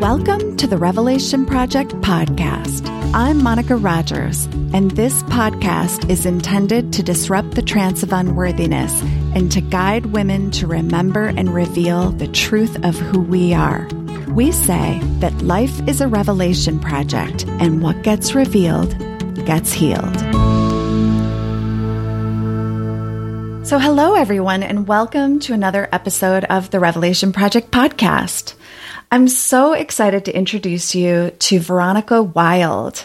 Welcome to the Revelation Project podcast. I'm Monica Rogers, and this podcast is intended to disrupt the trance of unworthiness and to guide women to remember and reveal the truth of who we are. We say that life is a revelation project, and what gets revealed gets healed. So, hello, everyone, and welcome to another episode of the Revelation Project podcast. I'm so excited to introduce you to Vironika Wilde.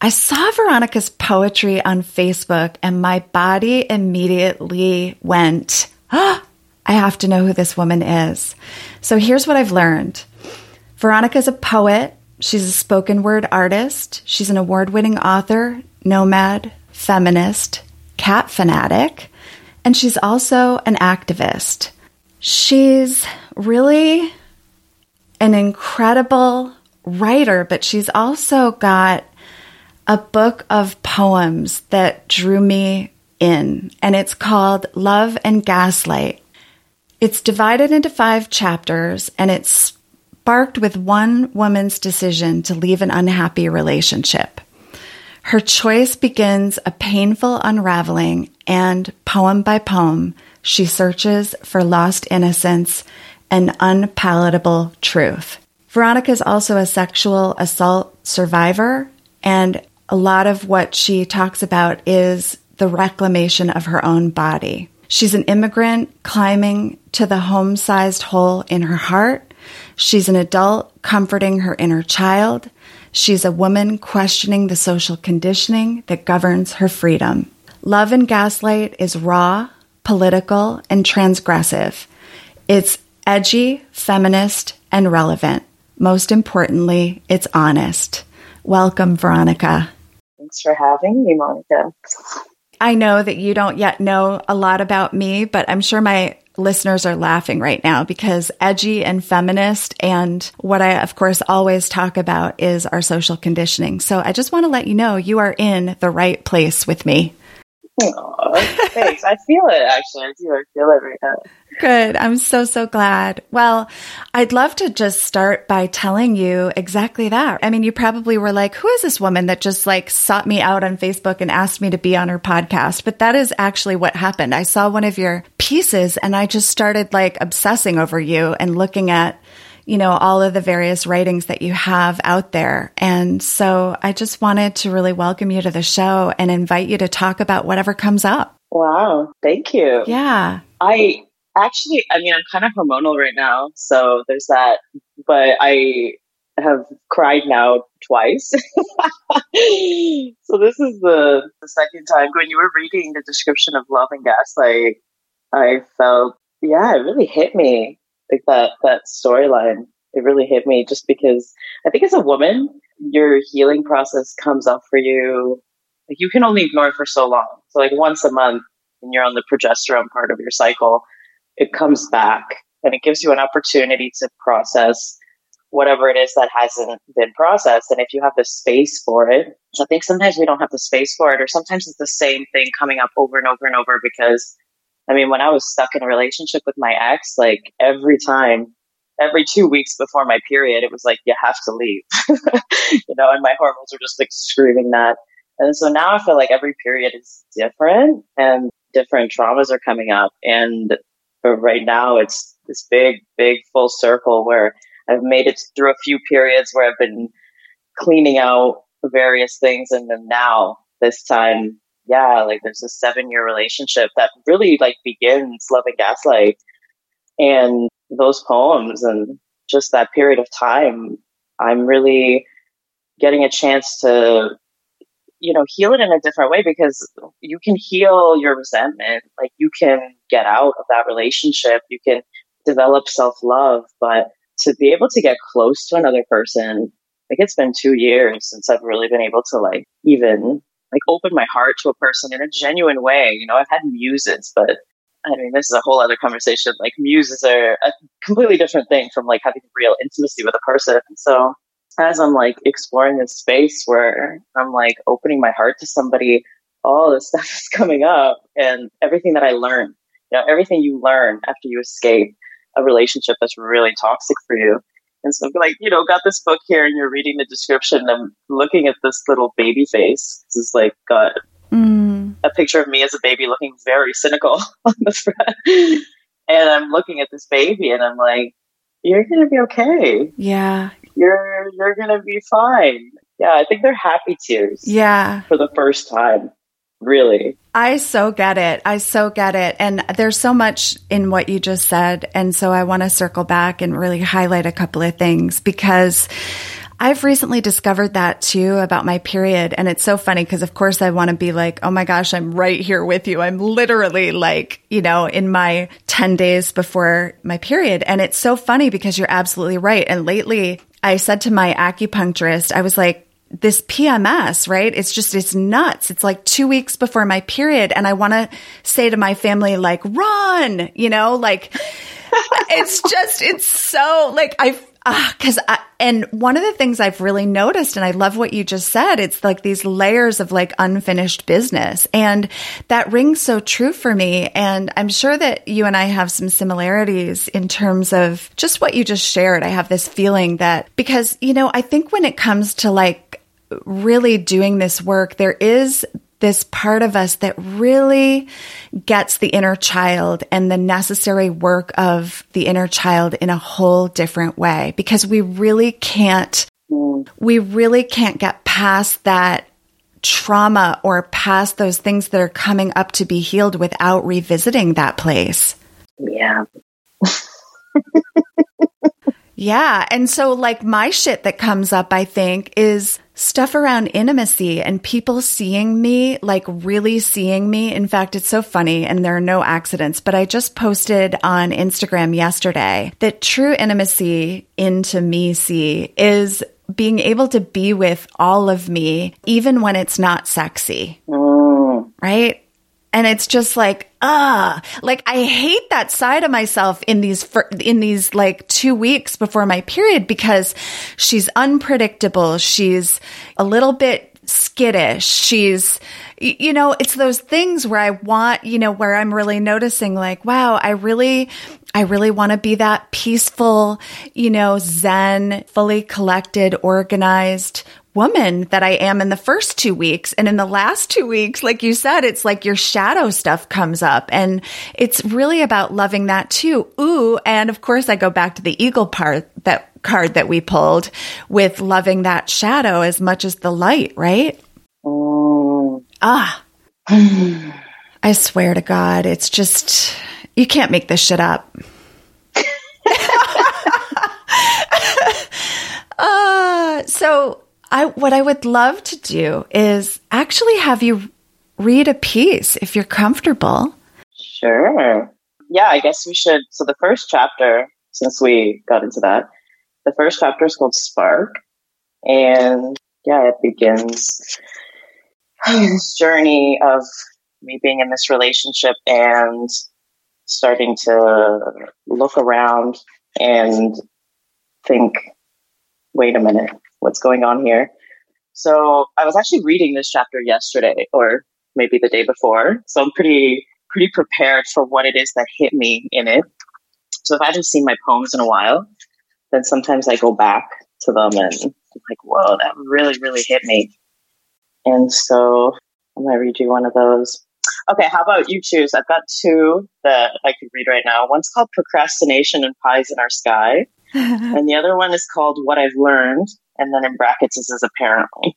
I saw Vironika's poetry on Facebook and my body immediately went, oh, I have to know who this woman is. So here's what I've learned. Vironika's a poet. She's a spoken word artist. She's an award winning author, nomad, feminist, cat fanatic, and she's also an activist. She's really an incredible writer, but she's also got a book of poems that drew me in, and it's called Love and Gaslight. It's divided into five chapters, and it's sparked with one woman's decision to leave an unhappy relationship. Her choice begins a painful unraveling, and poem by poem, she searches for lost innocence and unpalatable truth. Vironika is also a sexual assault survivor, and a lot of what she talks about is the reclamation of her own body. She's an immigrant climbing to the home sized hole in her heart. She's an adult comforting her inner child. She's a woman questioning the social conditioning that governs her freedom. Love and Gaslight is raw, political, and transgressive. It's edgy, feminist, and relevant. Most importantly, it's honest. Welcome, Vironika. Thanks for having me, Monica. I know that you don't yet know a lot about me, but I'm sure my listeners are laughing right now because edgy and feminist and what I of course always talk about is our social conditioning. So I just want to let you know you are in the right place with me. Aww, thanks. I feel it actually. I do. I feel it right now. Good. I'm so, so glad. Well, I'd love to just start by telling you exactly that. I mean, you probably were like, who is this woman that just like sought me out on Facebook and asked me to be on her podcast? But that is actually what happened. I saw one of your pieces and I just started like obsessing over you and looking at you know, all of the various writings that you have out there. And so I just wanted to really welcome you to the show and invite you to talk about whatever comes up. Wow. Thank you. Yeah. I actually, I mean, I'm kind of hormonal right now. So there's that. But I have cried now twice. so this is the, the second time when you were reading the description of love and gaslight, I felt, yeah, it really hit me like that that storyline it really hit me just because I think as a woman, your healing process comes up for you. Like you can only ignore it for so long. So like once a month when you're on the progesterone part of your cycle, it comes back and it gives you an opportunity to process whatever it is that hasn't been processed. And if you have the space for it, so I think sometimes we don't have the space for it, or sometimes it's the same thing coming up over and over and over because I mean, when I was stuck in a relationship with my ex, like every time, every two weeks before my period, it was like, you have to leave, you know, and my hormones were just like screaming that. And so now I feel like every period is different and different traumas are coming up. And right now it's this big, big full circle where I've made it through a few periods where I've been cleaning out various things. And then now this time yeah, like there's a seven year relationship that really like begins Love and Gaslight. And those poems and just that period of time, I'm really getting a chance to, you know, heal it in a different way because you can heal your resentment. Like you can get out of that relationship. You can develop self love, but to be able to get close to another person, like it's been two years since I've really been able to like even like open my heart to a person in a genuine way. You know, I've had muses, but I mean, this is a whole other conversation. Like muses are a completely different thing from like having real intimacy with a person. So as I'm like exploring this space where I'm like opening my heart to somebody, all this stuff is coming up and everything that I learned, you know, everything you learn after you escape a relationship that's really toxic for you And so, like, you know, got this book here and you're reading the description. I'm looking at this little baby face. This is like got mm. a picture of me as a baby looking very cynical on the front. and I'm looking at this baby and I'm like, you're going to be okay. Yeah. You're, you're going to be fine. Yeah. I think they're happy tears. Yeah. For the first time. Really. I so get it. I so get it. And there's so much in what you just said. And so I want to circle back and really highlight a couple of things because I've recently discovered that too about my period. And it's so funny because, of course, I want to be like, oh my gosh, I'm right here with you. I'm literally like, you know, in my 10 days before my period. And it's so funny because you're absolutely right. And lately, I said to my acupuncturist, I was like, this PMS, right? It's just, it's nuts. It's like two weeks before my period. And I want to say to my family, like, run, you know, like, it's just, it's so like, I, ah, cause I, and one of the things I've really noticed, and I love what you just said, it's like these layers of like unfinished business. And that rings so true for me. And I'm sure that you and I have some similarities in terms of just what you just shared. I have this feeling that because, you know, I think when it comes to like really doing this work, there is this part of us that really gets the inner child and the necessary work of the inner child in a whole different way because we really can't we really can't get past that trauma or past those things that are coming up to be healed without revisiting that place. Yeah. yeah, and so like my shit that comes up I think is stuff around intimacy and people seeing me, like really seeing me. In fact, it's so funny and there are no accidents, but I just posted on Instagram yesterday that true intimacy into me see is being able to be with all of me, even when it's not sexy. Mm. Right? And it's just like, ah, like I hate that side of myself in these, in these like two weeks before my period because she's unpredictable. She's a little bit skittish. She's, you know, it's those things where I want, you know, where I'm really noticing like, wow, I really, I really want to be that peaceful, you know, zen, fully collected, organized woman that I am in the first two weeks. And in the last two weeks, like you said, it's like your shadow stuff comes up and it's really about loving that too. Ooh. And of course, I go back to the eagle part that card that we pulled with loving that shadow as much as the light, right? Oh. Ah. I swear to God, it's just, you can't make this shit up. uh, so I what I would love to do is actually have you read a piece if you're comfortable. Sure. Yeah, I guess we should. So the first chapter, since we got into that, the first chapter is called Spark, and yeah, it begins this journey of me being in this relationship and starting to look around and think, wait a minute, what's going on here. So I was actually reading this chapter yesterday or maybe the day before. So I'm pretty, pretty prepared for what it is that hit me in it. So if I haven't seen my poems in a while, then sometimes I go back to them and I'm like, whoa, that really, really hit me. And so I'm going to read you one of those. Okay, how about you choose? I've got two that I could read right now. One's called Procrastination and Pies in Our Sky. and the other one is called What I've Learned and then in brackets it says apparently.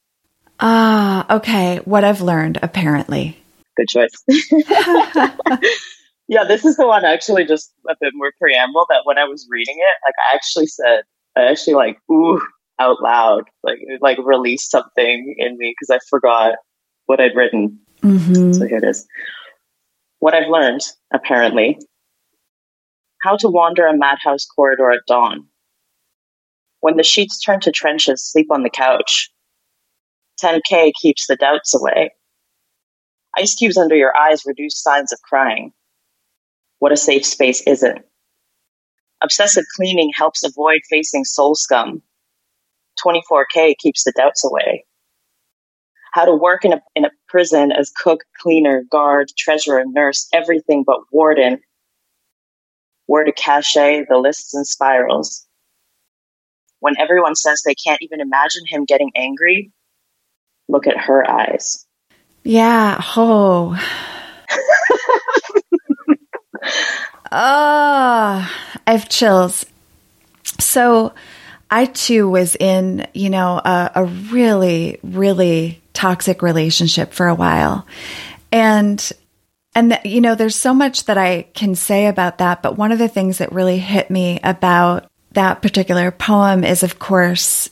Ah, okay. What I've learned, apparently. Good choice. yeah, this is the one actually just a bit more preamble that when I was reading it, like I actually said, I actually like, ooh, out loud, like like released something in me because I forgot what I'd written. Mm-hmm. So here it is. What I've learned, apparently. How to wander a madhouse corridor at dawn when the sheets turn to trenches, sleep on the couch. 10K keeps the doubts away. Ice cubes under your eyes reduce signs of crying. What a safe space isn't. Obsessive cleaning helps avoid facing soul scum. 24K keeps the doubts away. How to work in a, in a prison as cook, cleaner, guard, treasurer, nurse, everything but warden. Where to cache the lists and spirals when everyone says they can't even imagine him getting angry, look at her eyes. Yeah. Oh. oh, I have chills. So, I too was in, you know, a, a really, really toxic relationship for a while. And and you know, there's so much that I can say about that, but one of the things that really hit me about that particular poem is of course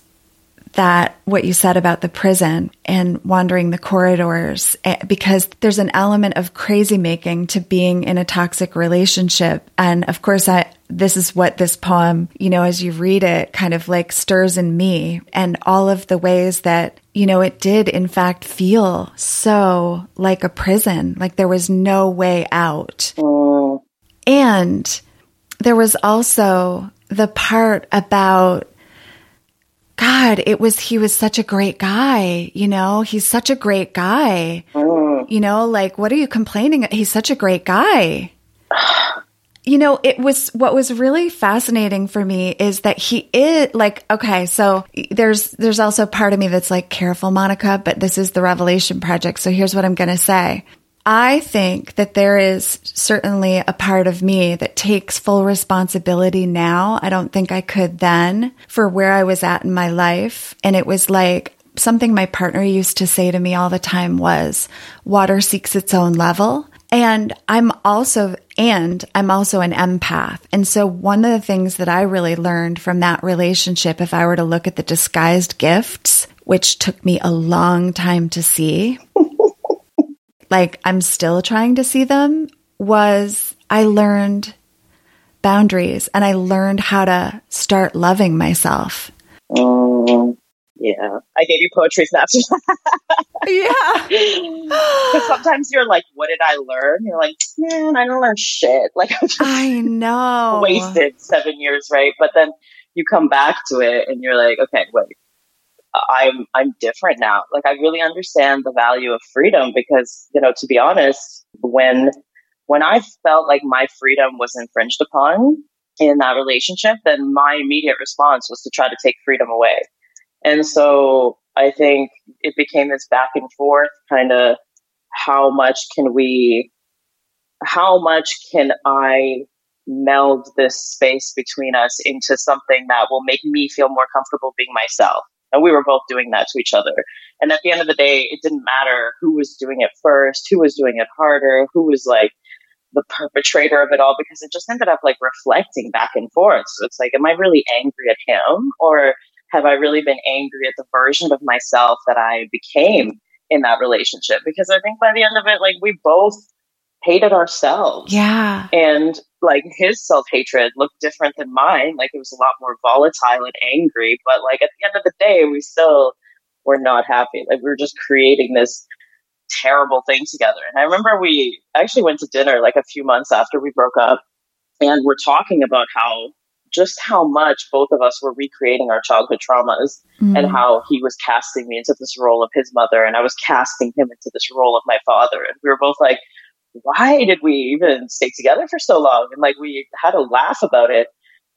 that what you said about the prison and wandering the corridors eh, because there's an element of crazy making to being in a toxic relationship and of course I this is what this poem, you know, as you read it, kind of like stirs in me and all of the ways that, you know, it did in fact feel so like a prison, like there was no way out. Mm. And there was also the part about God, it was, he was such a great guy, you know, he's such a great guy. Mm. You know, like, what are you complaining? He's such a great guy. you know, it was what was really fascinating for me is that he is like, okay, so there's, there's also part of me that's like, careful, Monica, but this is the Revelation Project. So here's what I'm going to say. I think that there is certainly a part of me that takes full responsibility now. I don't think I could then for where I was at in my life. And it was like something my partner used to say to me all the time was water seeks its own level. And I'm also, and I'm also an empath. And so one of the things that I really learned from that relationship, if I were to look at the disguised gifts, which took me a long time to see, like I'm still trying to see them, was I learned boundaries and I learned how to start loving myself. Mm, yeah. I gave you poetry snaps. yeah. Because sometimes you're like, what did I learn? You're like, man, I didn't learn shit. Like, I, I know. wasted seven years, right? But then you come back to it and you're like, okay, wait, I'm I'm different now. Like I really understand the value of freedom because, you know, to be honest, when when I felt like my freedom was infringed upon in that relationship, then my immediate response was to try to take freedom away. And so I think it became this back and forth kind of how much can we how much can I meld this space between us into something that will make me feel more comfortable being myself? And we were both doing that to each other. And at the end of the day, it didn't matter who was doing it first, who was doing it harder, who was like the perpetrator of it all, because it just ended up like reflecting back and forth. So it's like, am I really angry at him? Or have I really been angry at the version of myself that I became in that relationship? Because I think by the end of it, like we both hated ourselves. Yeah. And like his self hatred looked different than mine. Like it was a lot more volatile and angry. But like at the end of the day, we still were not happy. Like we were just creating this terrible thing together. And I remember we actually went to dinner like a few months after we broke up and we're talking about how just how much both of us were recreating our childhood traumas mm. and how he was casting me into this role of his mother and I was casting him into this role of my father. And we were both like, why did we even stay together for so long? And like we had a laugh about it.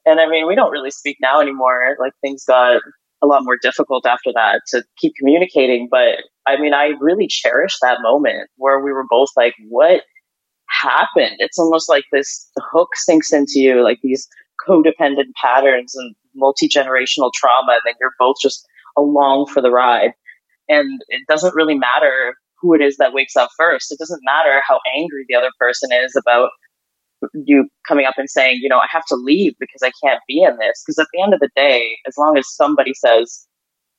And I mean, we don't really speak now anymore. Like things got a lot more difficult after that to keep communicating. But I mean, I really cherish that moment where we were both like, what happened? It's almost like this hook sinks into you, like these codependent patterns and multi generational trauma. And then you're both just along for the ride. And it doesn't really matter who it is that wakes up first. It doesn't matter how angry the other person is about you coming up and saying, you know, I have to leave because I can't be in this. Because at the end of the day, as long as somebody says,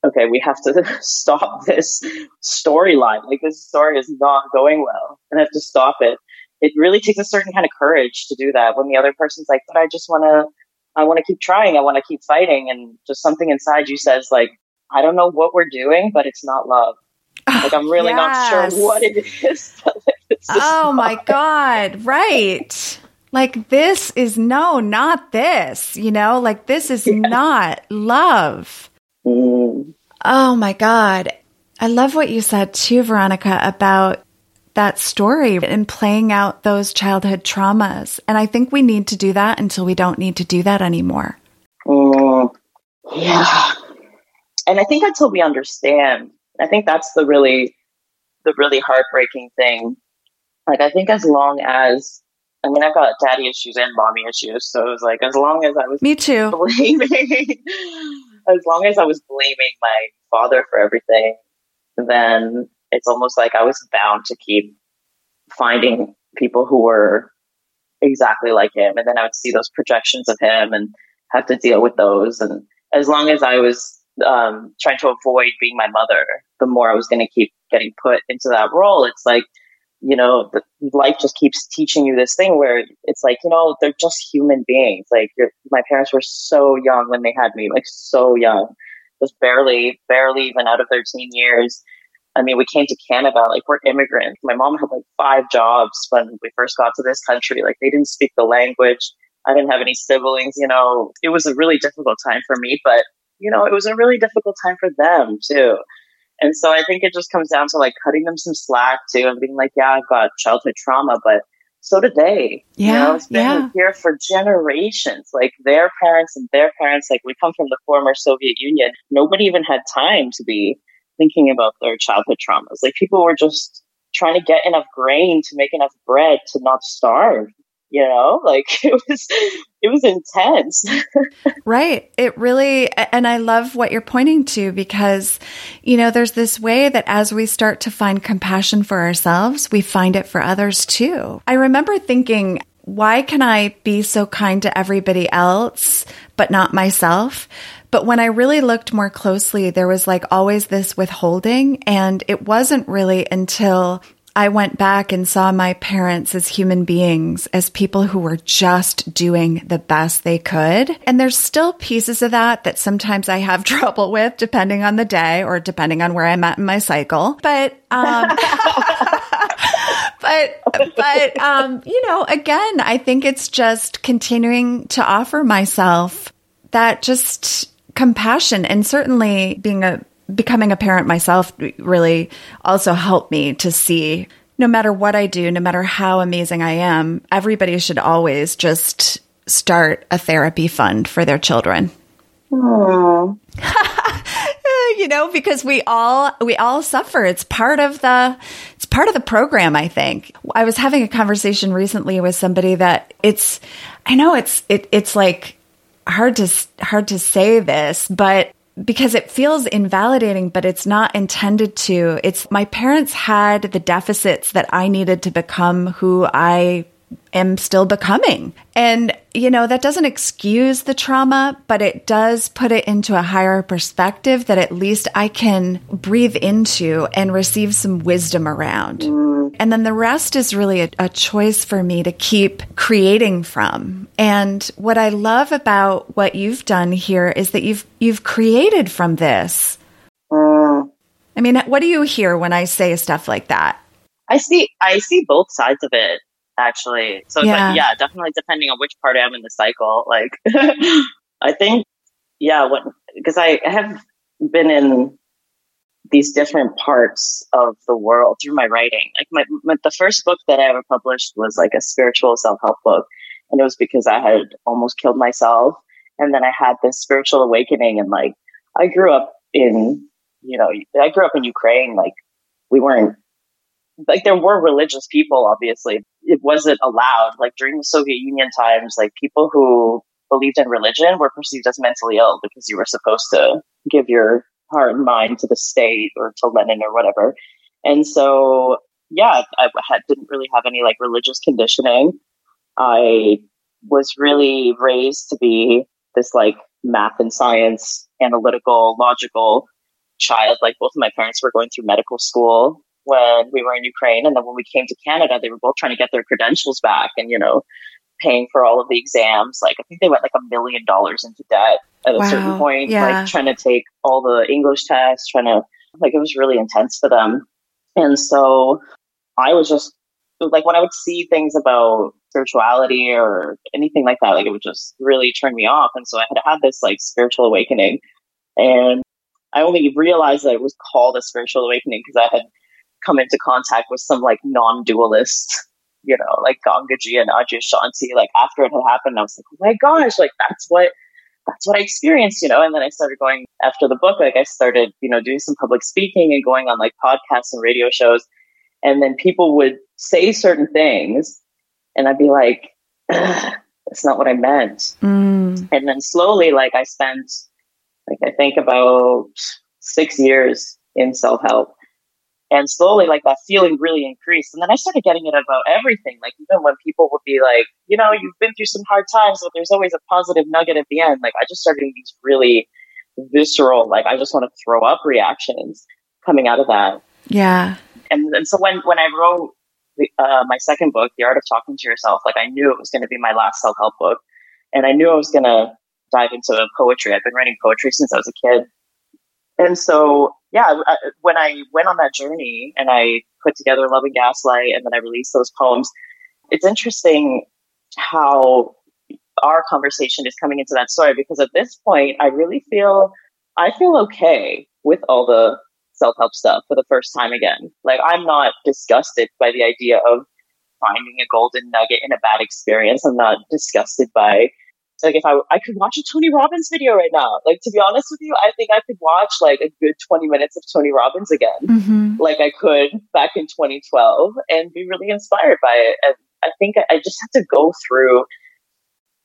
okay, we have to stop this storyline, like this story is not going well and I have to stop it. It really takes a certain kind of courage to do that when the other person's like, but I just want to, I want to keep trying. I want to keep fighting. And just something inside you says like, I don't know what we're doing, but it's not love. Like I'm really yes. not sure what it is. oh my god! Right. Like this is no, not this. You know, like this is yeah. not love. Mm. Oh my god! I love what you said too, Vironika, about that story and playing out those childhood traumas. And I think we need to do that until we don't need to do that anymore. Mm. Yeah. And I think until we understand, I think that's the really, the really heartbreaking thing. Like, I think as long as, I mean, I've got daddy issues and mommy issues. So it was like, as long as I was Me too. blaming, as long as I was blaming my father for everything, then it's almost like I was bound to keep finding people who were exactly like him. And then I would see those projections of him and have to deal with those. And as long as I was um, trying to avoid being my mother, the more I was going to keep getting put into that role. It's like, you know, the, life just keeps teaching you this thing where it's like, you know, they're just human beings. Like my parents were so young when they had me, like so young, just barely, barely even out of their teen years. I mean, we came to Canada, like we're immigrants. My mom had like five jobs when we first got to this country. Like they didn't speak the language. I didn't have any siblings, you know, it was a really difficult time for me, but you know, it was a really difficult time for them too. And so I think it just comes down to like cutting them some slack too and being like, yeah, I've got childhood trauma, but so did they. Yeah. You know, it's been yeah. here for generations. Like their parents and their parents, like we come from the former Soviet Union. Nobody even had time to be thinking about their childhood traumas. Like people were just trying to get enough grain to make enough bread to not starve. You know, like it was, it was intense. Right. It really, and I love what you're pointing to because, you know, there's this way that as we start to find compassion for ourselves, we find it for others too. I remember thinking, why can I be so kind to everybody else, but not myself? But when I really looked more closely, there was like always this withholding. And it wasn't really until I went back and saw my parents as human beings, as people who were just doing the best they could. And there's still pieces of that that sometimes I have trouble with, depending on the day or depending on where I'm at in my cycle. But, um, but, but, um, you know, again, I think it's just continuing to offer myself that just compassion. And certainly being a becoming a parent myself really also helped me to see no matter what I do, no matter how amazing I am, everybody should always just start a therapy fund for their children. you know, because we all we all suffer. It's part of the it's part of the program, I think. I was having a conversation recently with somebody that it's I know it's it it's like hard to hard to say this, but because it feels invalidating, but it's not intended to. It's my parents had the deficits that I needed to become who I am still becoming. And, you know, that doesn't excuse the trauma, but it does put it into a higher perspective that at least I can breathe into and receive some wisdom around. Mm. And then the rest is really a, a, choice for me to keep creating from. And what I love about what you've done here is that you've you've created from this. Mm. I mean, what do you hear when I say stuff like that? I see I see both sides of it actually. So yeah. Like, yeah, definitely depending on which part I am in the cycle. Like, I think, yeah, what, because I have been in these different parts of the world through my writing. Like my, my, the first book that I ever published was like a spiritual self-help book. And it was because I had almost killed myself. And then I had this spiritual awakening and like, I grew up in, you know, I grew up in Ukraine. Like we weren't like there were religious people, obviously. It wasn't allowed. Like during the Soviet Union times, like people who believed in religion were perceived as mentally ill because you were supposed to give your heart and mind to the state or to Lenin or whatever. And so, yeah, I had, didn't really have any like religious conditioning. I was really raised to be this like math and science, analytical, logical child. Like both of my parents were going through medical school when we were in Ukraine. And then when we came to Canada, they were both trying to get their credentials back and, you know, paying for all of the exams. Like, I think they went like a million dollars into debt at a wow. certain point, yeah. like trying to take all the English tests, trying to, like, it was really intense for them. And so I was just like, when I would see things about spirituality or anything like that, like, it would just really turn me off. And so I had had this like spiritual awakening. And I only realized that it was called a spiritual awakening because I had come into contact with some like non-dualist, you know, like Gangaji and Adyashanti. Like after it had happened, I was like, oh my gosh, like that's what that's what I experienced, you know. And then I started going after the book, like I started, you know, doing some public speaking and going on like podcasts and radio shows. And then people would say certain things, and I'd be like, that's not what I meant. Mm. And then slowly, like I spent, like I think about six years in self help. And slowly, like that feeling really increased. And then I started getting it about everything. Like, even when people would be like, you know, you've been through some hard times, but there's always a positive nugget at the end. Like, I just started getting these really visceral, like, I just want to throw up reactions coming out of that. Yeah. And, and so when, when I wrote the, uh, my second book, The Art of Talking to Yourself, like, I knew it was going to be my last self help book. And I knew I was going to dive into poetry. I've been writing poetry since I was a kid. And so, yeah, when I went on that journey and I put together Love and Gaslight and then I released those poems, it's interesting how our conversation is coming into that story because at this point, I really feel, I feel okay with all the self help stuff for the first time again. Like, I'm not disgusted by the idea of finding a golden nugget in a bad experience. I'm not disgusted by like if I I could watch a Tony Robbins video right now. Like to be honest with you, I think I could watch like a good 20 minutes of Tony Robbins again. Mm-hmm. Like I could back in 2012 and be really inspired by it. And I think I just had to go through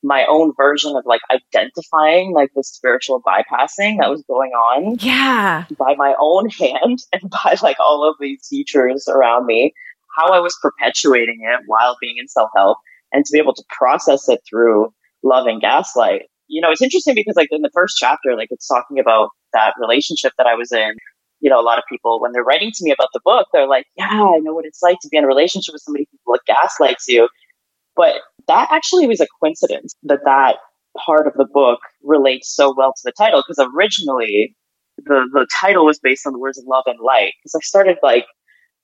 my own version of like identifying like the spiritual bypassing that was going on. Yeah. By my own hand and by like all of these teachers around me, how I was perpetuating it while being in self help and to be able to process it through love and gaslight. You know, it's interesting because like in the first chapter, like it's talking about that relationship that I was in. You know, a lot of people, when they're writing to me about the book, they're like, yeah, I know what it's like to be in a relationship with somebody who gaslights you. But that actually was a coincidence that that part of the book relates so well to the title because originally the, the title was based on the words of love and light. Because I started like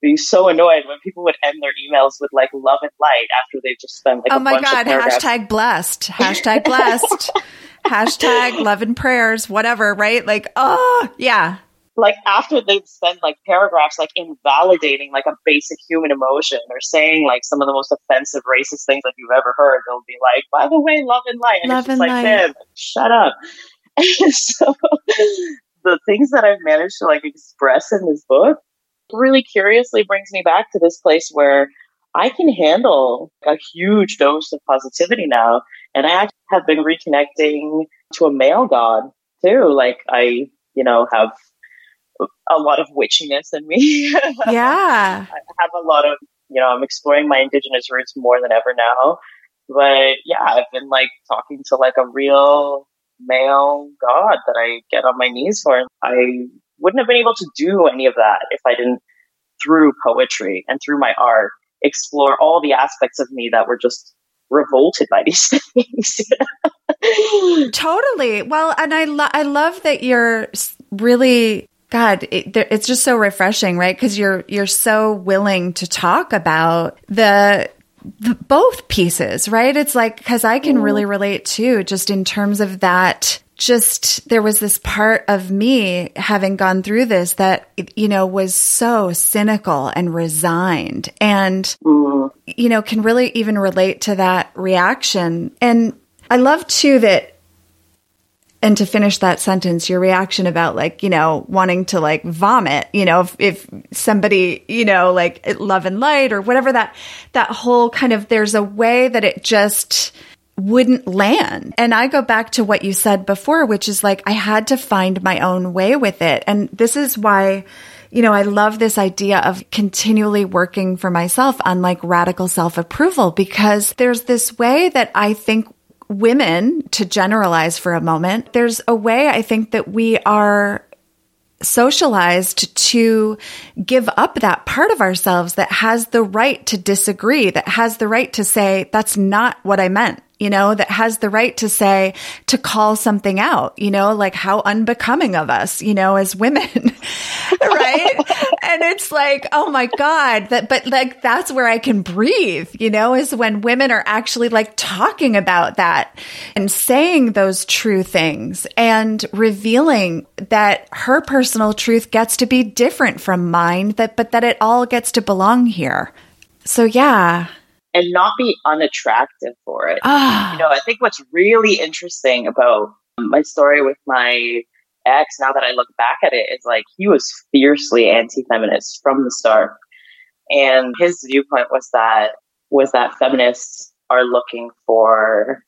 being so annoyed when people would end their emails with like love and light after they just spent like oh my god hashtag blessed hashtag blessed hashtag love and prayers whatever right? Like oh yeah. Like after they'd spend like paragraphs like invalidating like a basic human emotion or saying like some of the most offensive racist things that you've ever heard they'll be like by the way love and light. And love it's just and like light. shut up. And so the things that i've managed to like express in this book really curiously brings me back to this place where I can handle a huge dose of positivity now. And I actually have been reconnecting to a male God too. Like I, you know, have a lot of witchiness in me. Yeah. I have a lot of, you know, I'm exploring my indigenous roots more than ever now. But yeah, I've been like talking to like a real male God that I get on my knees for. I wouldn't have been able to do any of that if I didn't, through poetry and through my art, explore all the aspects of me that were just revolted by these things. totally. Well, and I lo- I love that you're really God, it, it's just so refreshing, right? Because you're you're so willing to talk about the, the both pieces, right? It's like because I can really mm-hmm. relate too, just in terms of that just there was this part of me having gone through this that you know was so cynical and resigned and mm. you know can really even relate to that reaction and i love too that and to finish that sentence your reaction about like you know wanting to like vomit you know if, if somebody you know like love and light or whatever that that whole kind of there's a way that it just wouldn't land. And I go back to what you said before, which is like, I had to find my own way with it. And this is why, you know, I love this idea of continually working for myself on like radical self approval because there's this way that I think women, to generalize for a moment, there's a way I think that we are socialized to give up that part of ourselves that has the right to disagree, that has the right to say, that's not what I meant you know, that has the right to say, to call something out, you know, like how unbecoming of us, you know, as women. right. and it's like, oh my God, that, but like, that's where I can breathe, you know, is when women are actually like talking about that and saying those true things and revealing that her personal truth gets to be different from mine, that, but that it all gets to belong here. So yeah, and not be unattractive for it. Ah. You know, I think what's really interesting about My story with my ex, now that I look back at it, is like he was fiercely anti-feminist from the start. And his viewpoint was that was that feminists are looking for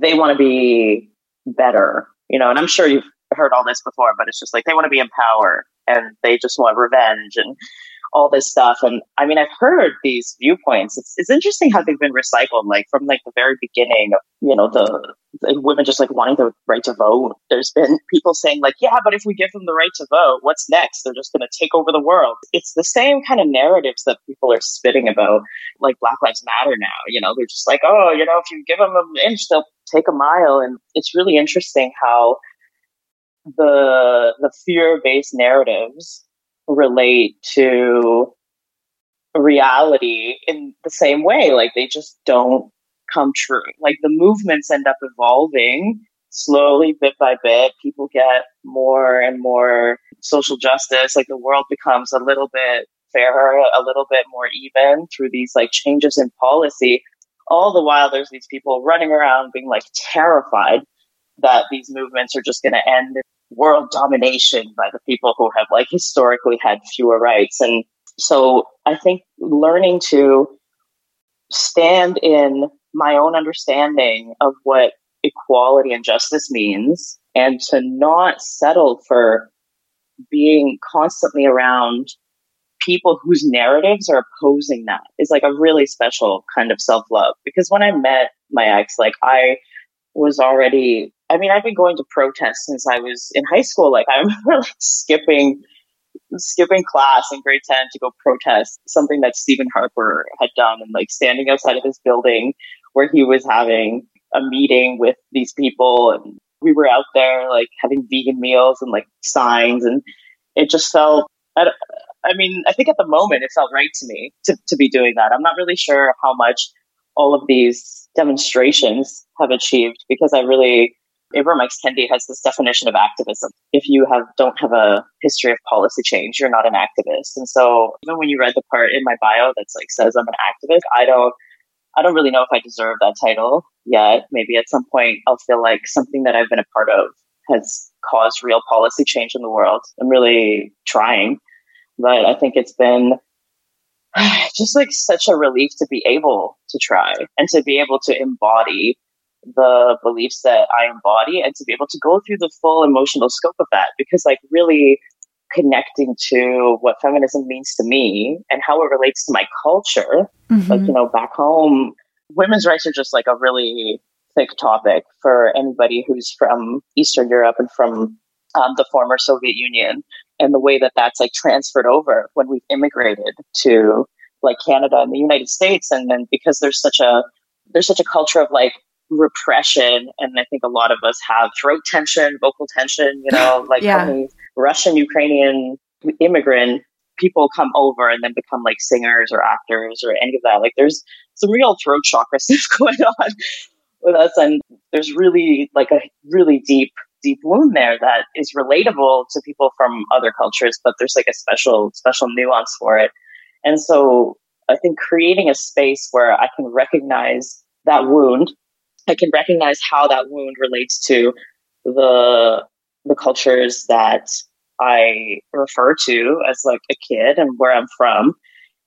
they want to be better, you know, and I'm sure you've heard all this before, but it's just like they want to be in power and they just want revenge and all this stuff. And I mean, I've heard these viewpoints. It's, it's interesting how they've been recycled, like from like the very beginning of, you know, the, the women just like wanting the right to vote. There's been people saying like, yeah, but if we give them the right to vote, what's next? They're just going to take over the world. It's the same kind of narratives that people are spitting about, like Black Lives Matter now. You know, they're just like, oh, you know, if you give them an inch, they'll take a mile. And it's really interesting how the the fear based narratives relate to reality in the same way. Like they just don't come true. Like the movements end up evolving slowly, bit by bit. People get more and more social justice. Like the world becomes a little bit fairer, a little bit more even through these like changes in policy. All the while, there's these people running around being like terrified that these movements are just going to end world domination by the people who have like historically had fewer rights. And so I think learning to stand in my own understanding of what equality and justice means and to not settle for being constantly around people whose narratives are opposing that is like a really special kind of self love. Because when I met my ex, like I was already I mean, I've been going to protests since I was in high school. Like I remember skipping skipping class in grade 10 to go protest something that Stephen Harper had done and like standing outside of his building where he was having a meeting with these people. And we were out there like having vegan meals and like signs. And it just felt I, I mean i think at the moment it felt right to me to, to be doing that. I'm not really sure how much all of these demonstrations have achieved because i really Ibram X. Kendi has this definition of activism. If you have don't have a history of policy change, you're not an activist. And so even when you read the part in my bio that's like says I'm an activist, I don't I don't really know if I deserve that title yet. Maybe at some point I'll feel like something that I've been a part of has caused real policy change in the world. I'm really trying, but I think it's been just like such a relief to be able to try and to be able to embody the beliefs that I embody and to be able to go through the full emotional scope of that because like really connecting to what feminism means to me and how it relates to my culture. Mm-hmm. Like, you know, back home, women's rights are just like a really thick topic for anybody who's from Eastern Europe and from um, the former Soviet Union and the way that that's like transferred over when we've immigrated to like Canada and the United States. And then because there's such a, there's such a culture of like repression and i think a lot of us have throat tension vocal tension you know like yeah. russian ukrainian immigrant people come over and then become like singers or actors or any of that like there's some real throat chakra stuff going on with us and there's really like a really deep deep wound there that is relatable to people from other cultures but there's like a special special nuance for it and so i think creating a space where i can recognize that wound I can recognize how that wound relates to the the cultures that I refer to as like a kid and where I'm from.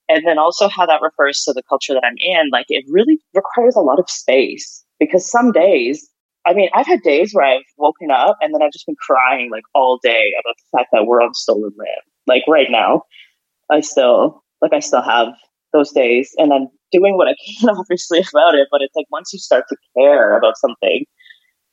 And then also how that refers to the culture that I'm in. Like it really requires a lot of space because some days, I mean, I've had days where I've woken up and then I've just been crying like all day about the fact that we're on stolen land. Like right now, I still, like I still have those days and I'm doing what I can obviously about it, but it's like once you start to care about something,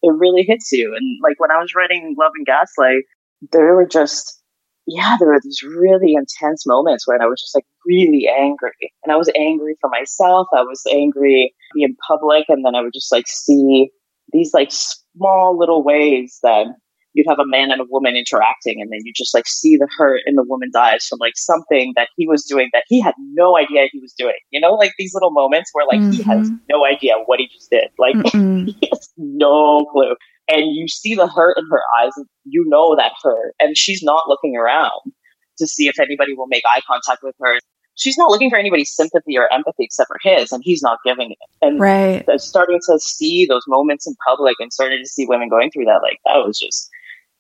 it really hits you. And like when I was writing Love and Gaslight, there were just yeah, there were these really intense moments when I was just like really angry. And I was angry for myself. I was angry in public. And then I would just like see these like small little ways that you'd have a man and a woman interacting and then you just like see the hurt in the woman's eyes from like something that he was doing that he had no idea he was doing you know like these little moments where like mm-hmm. he has mm-hmm. no idea what he just did like he has no clue and you see the hurt in her eyes and you know that hurt and she's not looking around to see if anybody will make eye contact with her she's not looking for anybody's sympathy or empathy except for his, and he's not giving it. And right. starting to see those moments in public and starting to see women going through that, like that was just,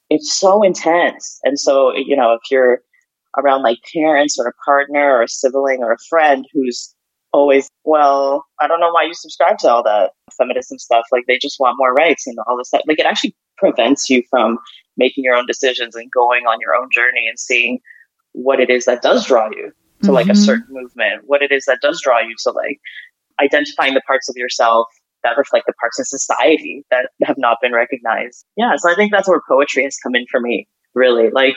it's so intense. And so, you know, if you're around like parents or a partner or a sibling or a friend who's always, well, I don't know why you subscribe to all that feminism stuff. Like they just want more rights and all this stuff. Like it actually prevents you from making your own decisions and going on your own journey and seeing what it is that does draw you to mm-hmm. like a mm-hmm. certain movement, what it is that does draw you to like identifying the parts of yourself that reflect the parts of society that have not been recognized. Yeah. So I think that's where poetry has come in for me, really. Like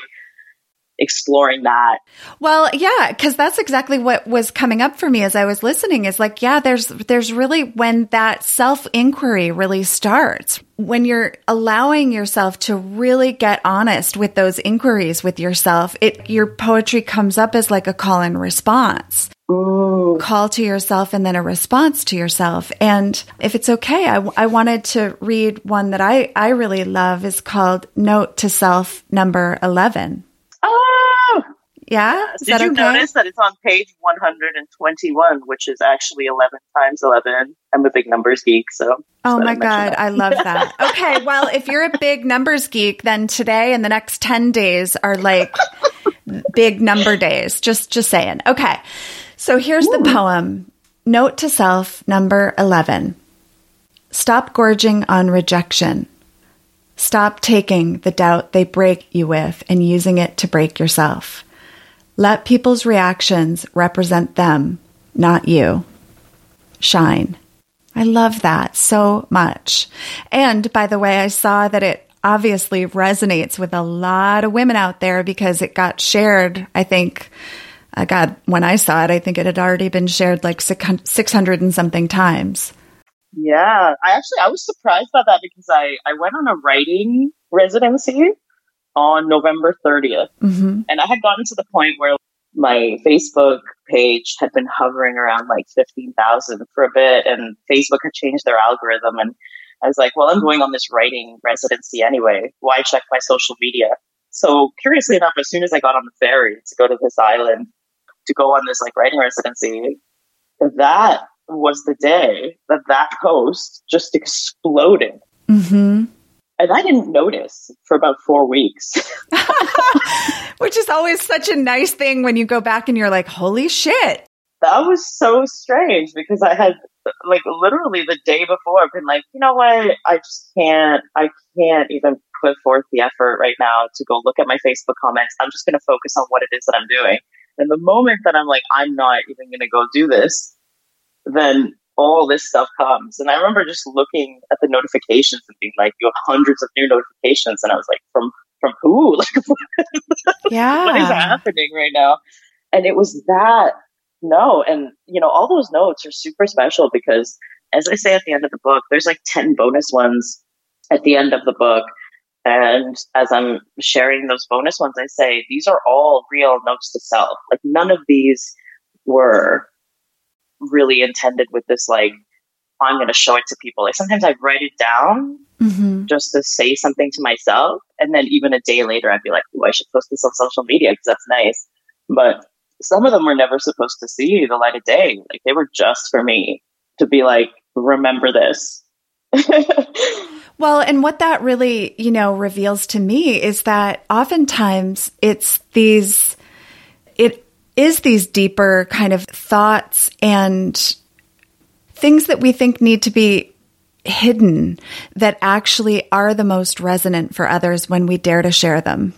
exploring that. Well, yeah, cuz that's exactly what was coming up for me as I was listening is like, yeah, there's there's really when that self-inquiry really starts. When you're allowing yourself to really get honest with those inquiries with yourself, it your poetry comes up as like a call and response. Ooh. Call to yourself and then a response to yourself. And if it's okay, I, I wanted to read one that I, I really love is called Note to Self number 11. Yeah? Is Did you okay? notice that it's on page 121, which is actually 11 times 11? I'm a big numbers geek, so. Oh my God. I love that. okay, well, if you're a big numbers geek, then today and the next 10 days are like big number days. Just, just saying. Okay. So here's Ooh. the poem Note to Self, number 11. Stop gorging on rejection. Stop taking the doubt they break you with and using it to break yourself. Let people's reactions represent them, not you. Shine. I love that so much. And by the way, I saw that it obviously resonates with a lot of women out there because it got shared, I think. Uh, God, when I saw it, I think it had already been shared like 600 and something times. Yeah, I actually I was surprised by that because I I went on a writing residency on November 30th, mm-hmm. and I had gotten to the point where my Facebook page had been hovering around like 15,000 for a bit, and Facebook had changed their algorithm. And I was like, well, I'm going on this writing residency anyway. Why check my social media? So, curiously enough, as soon as I got on the ferry to go to this island to go on this like writing residency, that was the day that that post just exploded. Mm-hmm. And I didn't notice for about four weeks. Which is always such a nice thing when you go back and you're like, holy shit. That was so strange because I had like literally the day before been like, you know what? I just can't, I can't even put forth the effort right now to go look at my Facebook comments. I'm just going to focus on what it is that I'm doing. And the moment that I'm like, I'm not even going to go do this, then all this stuff comes. And I remember just looking at the notifications and being like, you have hundreds of new notifications. And I was like, from, from who? Like, yeah. what is happening right now? And it was that no. And, you know, all those notes are super special because as I say at the end of the book, there's like 10 bonus ones at the end of the book. And as I'm sharing those bonus ones, I say, these are all real notes to self. Like none of these were really intended with this like I'm going to show it to people. Like sometimes I write it down mm-hmm. just to say something to myself, and then even a day later I'd be like, "Oh, I should post this on social media because that's nice." But some of them were never supposed to see the light of day. Like they were just for me to be like, "Remember this." well, and what that really, you know, reveals to me is that oftentimes it's these it is these deeper kind of thoughts and things that we think need to be hidden that actually are the most resonant for others when we dare to share them.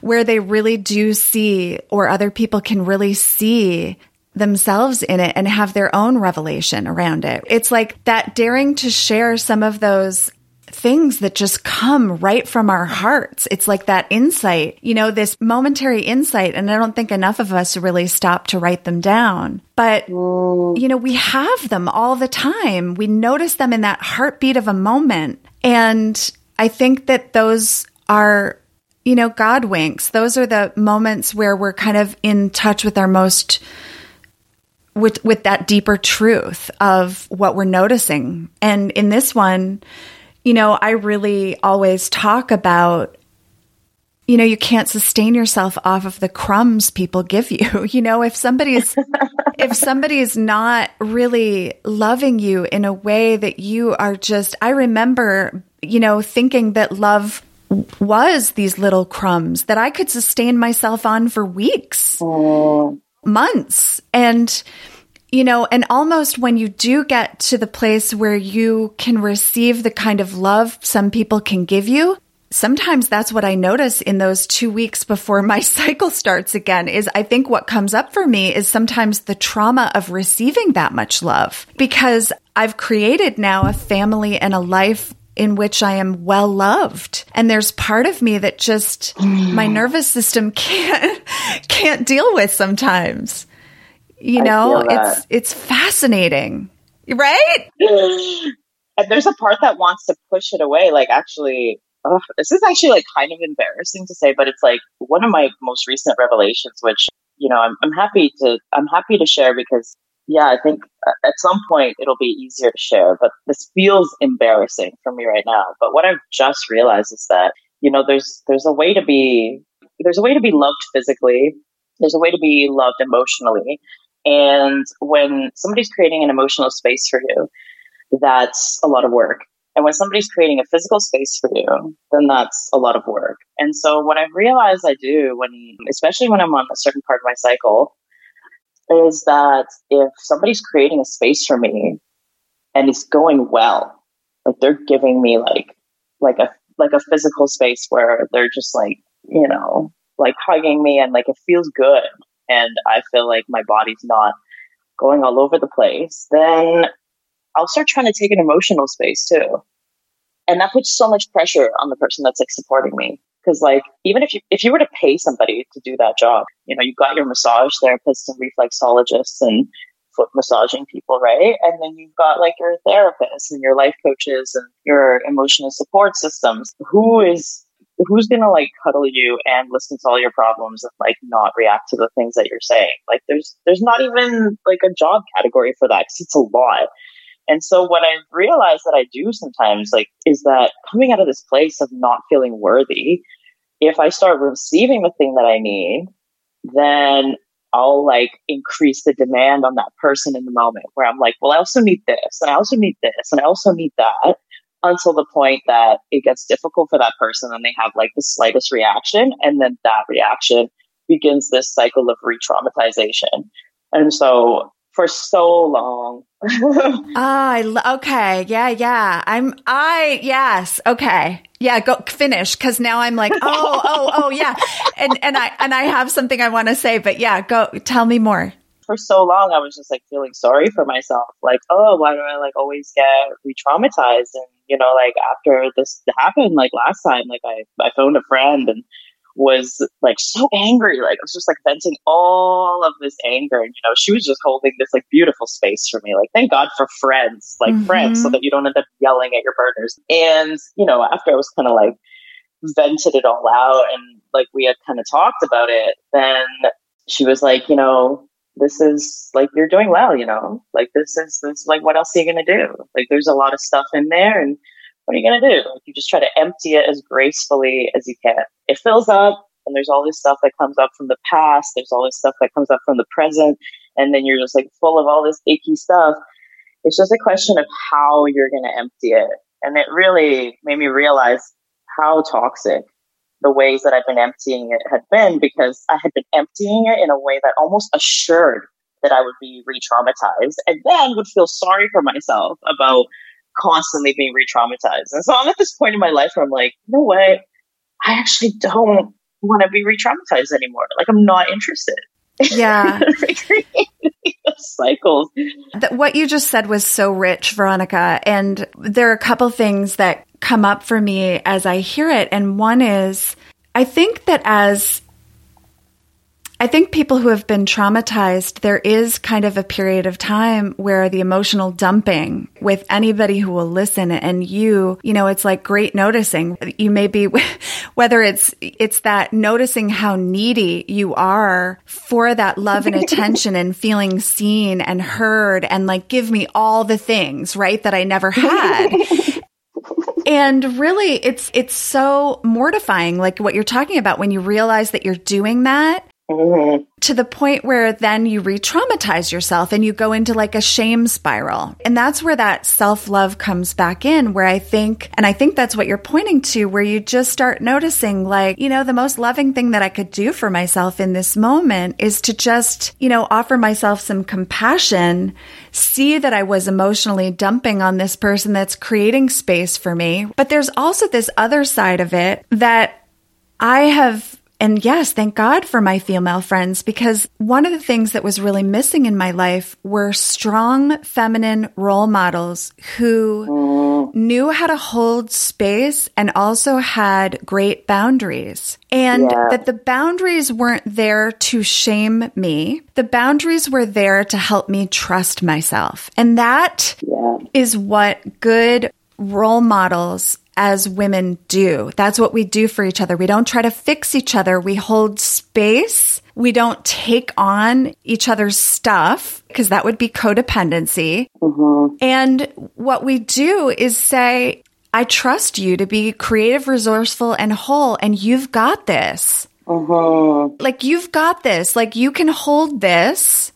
Where they really do see, or other people can really see themselves in it and have their own revelation around it. It's like that daring to share some of those things that just come right from our hearts. It's like that insight, you know, this momentary insight. And I don't think enough of us really stop to write them down. But, mm. you know, we have them all the time. We notice them in that heartbeat of a moment. And I think that those are, you know, God winks. Those are the moments where we're kind of in touch with our most with with that deeper truth of what we're noticing. And in this one, you know, I really always talk about you know, you can't sustain yourself off of the crumbs people give you. You know, if somebody's, if somebody is not really loving you in a way that you are just, I remember, you know, thinking that love was these little crumbs that I could sustain myself on for weeks, months. And, you know, and almost when you do get to the place where you can receive the kind of love some people can give you, sometimes that's what I notice in those two weeks before my cycle starts again is I think what comes up for me is sometimes the trauma of receiving that much love because I've created now a family and a life in which I am well loved. And there's part of me that just my nervous system can't can't deal with sometimes. You know, it's it's fascinating. Right? And there's a part that wants to push it away. Like actually, oh, this is actually like kind of embarrassing to say, but it's like one of my most recent revelations, which you know I'm, I'm happy to I'm happy to share because yeah, I think uh, at some point it'll be easier to share, but this feels embarrassing for me right now. But what I've just realized is that you know there's there's a way to be there's a way to be loved physically. There's a way to be loved emotionally. And when somebody's creating an emotional space for you, that's a lot of work. And when somebody's creating a physical space for you, then that's a lot of work. And so what I've realized I do when, especially when I'm on a certain part of my cycle, is that if somebody's creating a space for me and it's going well, like they're giving me like, like a, like a physical space where they're just like, you know, like hugging me and like it feels good. And I feel like my body's not going all over the place, then I'll start trying to take an emotional space too. And that puts so much pressure on the person that's like supporting me. Cause like, even if you, if you were to pay somebody to do that job, you know, you've got your massage therapists and reflexologists and foot massaging people, right? And then you've got like your therapists and your life coaches and your emotional support systems. Who is, who's gonna like cuddle you and listen to all your problems and like not react to the things that you're saying? Like there's, there's not even like a job category for that because it's a lot. And so what I realize that I do sometimes like is that coming out of this place of not feeling worthy, if I start receiving the thing that I need, then I'll like increase the demand on that person in the moment where I'm like, well, I also need this and I also need this and I also need that until the point that it gets difficult for that person and they have like the slightest reaction. And then that reaction begins this cycle of re traumatization. And so for so long. ah, I, okay. Yeah, yeah. I'm, I, yes. Okay. Yeah, go finish. Cause now I'm like, oh, oh, oh, yeah. And, and I, and I have something I want to say, but yeah, go tell me more. For so long, I was just like feeling sorry for myself. Like, oh, why do I like always get re traumatized? And, you know, like after this happened, like last time, like I, I phoned a friend and was like so angry. Like I was just like venting all of this anger. And, you know, she was just holding this like beautiful space for me. Like, thank God for friends, like mm-hmm. friends, so that you don't end up yelling at your partners. And, you know, after I was kind of like vented it all out and like we had kind of talked about it, then she was like, you know, this is like you're doing well, you know, like this is this like what else are you gonna do? Like there's a lot of stuff in there and what are you to do? Like you just try to empty it as gracefully as you can. It fills up, and there's all this stuff that comes up from the past. There's all this stuff that comes up from the present. And then you're just like full of all this icky stuff. It's just a question of how you're to empty it. And it really made me realize how toxic the ways that I've been emptying it had been because I had been emptying it in a way that almost assured that I would be re traumatized and then would feel sorry for myself about constantly being re-traumatized. And so I'm at this point in my life where I'm like, you know what? I actually don't want to be re-traumatized anymore. Like I'm not interested. Yeah. cycles. What you just said was so rich, Vironika. And there are a couple things that come up for me as I hear it. And one is, I think that as I think people who have been traumatized, there is kind of a period of time where the emotional dumping with anybody who will listen and you, you know, it's like great noticing. You may be, whether it's, it's that noticing how needy you are for that love and attention and feeling seen and heard and like give me all the things, right? That I never had. And really it's it's so mortifying like what you're talking about when you realize that you're doing that Mm-hmm. To the point where then you re traumatize yourself and you go into like a shame spiral. And that's where that self love comes back in, where I think, and I think that's what you're pointing to, where you just start noticing like, you know, the most loving thing that I could do for myself in this moment is to just, you know, offer myself some compassion, see that I was emotionally dumping on this person that's creating space for me. But there's also this other side of it that I have and yes, thank God for my female friends because one of the things that was really missing in my life were strong feminine role models who knew how to hold space and also had great boundaries. And yeah. that the boundaries weren't there to shame me. The boundaries were there to help me trust myself. And that yeah. is what good role models as women do. That's what we do for each other. We don't try to fix each other. We hold space. We don't take on each other's stuff because that would be codependency. Mm-hmm. And what we do is say, I trust you to be creative, resourceful, and whole, and you've got this. Mm-hmm. Like, you've got this. Like, you can hold this.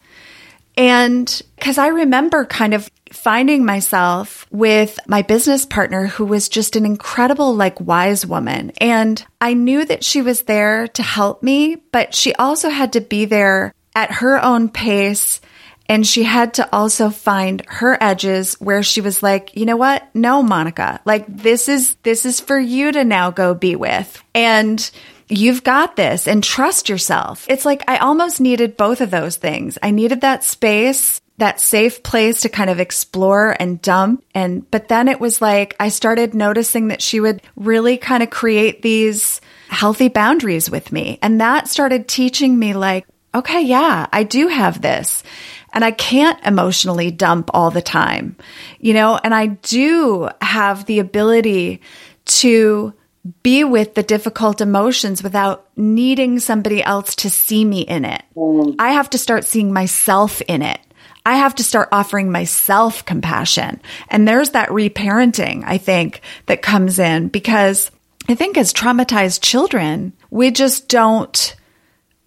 And because I remember kind of finding myself with my business partner who was just an incredible, like, wise woman. And I knew that she was there to help me, but she also had to be there at her own pace. And she had to also find her edges where she was like, you know what? No, Monica, like this is, this is for you to now go be with. And you've got this and trust yourself. It's like I almost needed both of those things. I needed that space that safe place to kind of explore and dump. And, but then it was like, I started noticing that she would really kind of create these healthy boundaries with me. And that started teaching me like, okay, yeah, I do have this and I can't emotionally dump all the time, you know, and I do have the ability to be with the difficult emotions without needing somebody else to see me in it. Mm. I have to start seeing myself in it. I have to start offering myself compassion. And there's that reparenting, I think, that comes in because I think as traumatized children, we just don't,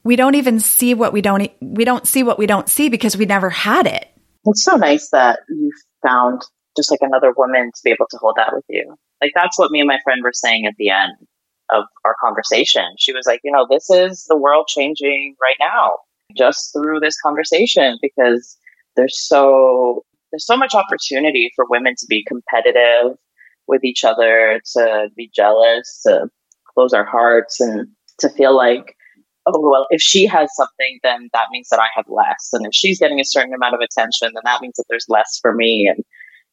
we don't even see what we don't, we don't see what we don't see because we never had it. It's so nice that you found just like another woman to be able to hold that with you. Like that's what me and my friend were saying at the end of our conversation. She was like, you know, this is the world changing right now just through this conversation because there's so there's so much opportunity for women to be competitive with each other, to be jealous, to close our hearts and to feel like, oh, well, if she has something, then that means that I have less. And if she's getting a certain amount of attention, then that means that there's less for me. And,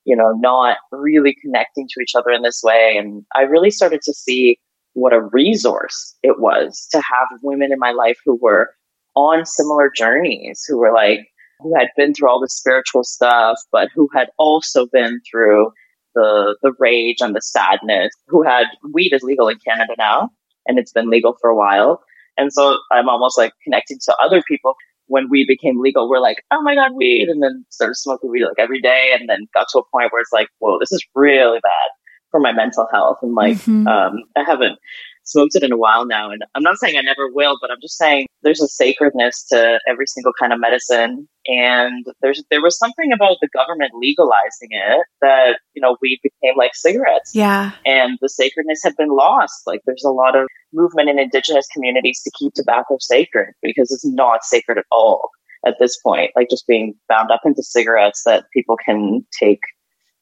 you know, not really connecting to each other in this way. And I really started to see what a resource it was to have women in my life who were on similar journeys, who were like, who had been through all the spiritual stuff, but who had also been through the the rage and the sadness, who had weed is legal in Canada now, and it's been legal for a while. And so I'm almost like connecting to other people. When weed became legal, we're like, oh my God, weed. And then started smoking weed like every day. And then got to a point where it's like, whoa, this is really bad for my mental health. And like, mm-hmm. um, I haven't smoked it in a while now. And I'm not saying I never will, but I'm just saying there's a sacredness to every single kind of medicine. And there's, there was something about the government legalizing it that, you know, weed became like cigarettes. Yeah. And the sacredness had been lost. Like there's a lot of movement in indigenous communities to keep tobacco sacred because it's not sacred at all at this point. Like just being bound up into cigarettes that people can take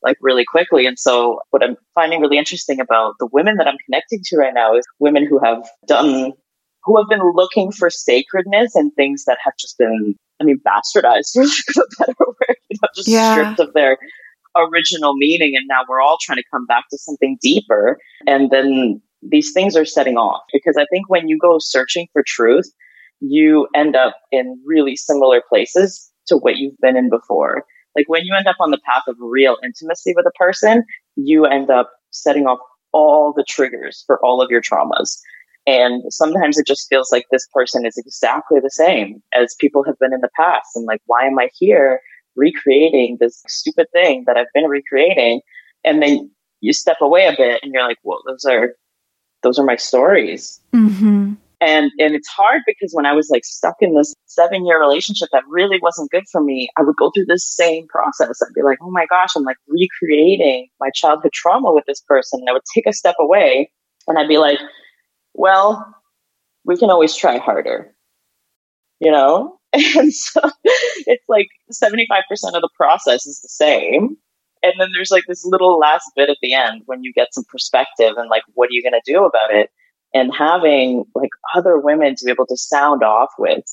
like really quickly. And so what I'm finding really interesting about the women that I'm connecting to right now is women who have done, who have been looking for sacredness and things that have just been, I mean, bastardized for lack of a better word, you know, just yeah. stripped of their original meaning. And now we're all trying to come back to something deeper. And then these things are setting off because I think when you go searching for truth, you end up in really similar places to what you've been in before. Like when you end up on the path of real intimacy with a person, you end up setting off all the triggers for all of your traumas. And sometimes it just feels like this person is exactly the same as people have been in the past. And like, why am I here recreating this stupid thing that I've been recreating? And then you step away a bit and you're like, well, those are those are my stories. Mm-hmm. And and it's hard because when I was like stuck in this seven year relationship that really wasn't good for me, I would go through this same process. I'd be like, oh my gosh, I'm like recreating my childhood trauma with this person. And I would take a step away and I'd be like, well, we can always try harder. You know? And so it's like 75% of the process is the same. And then there's like this little last bit at the end when you get some perspective and like, what are you going to do about it? And having like other women to be able to sound off with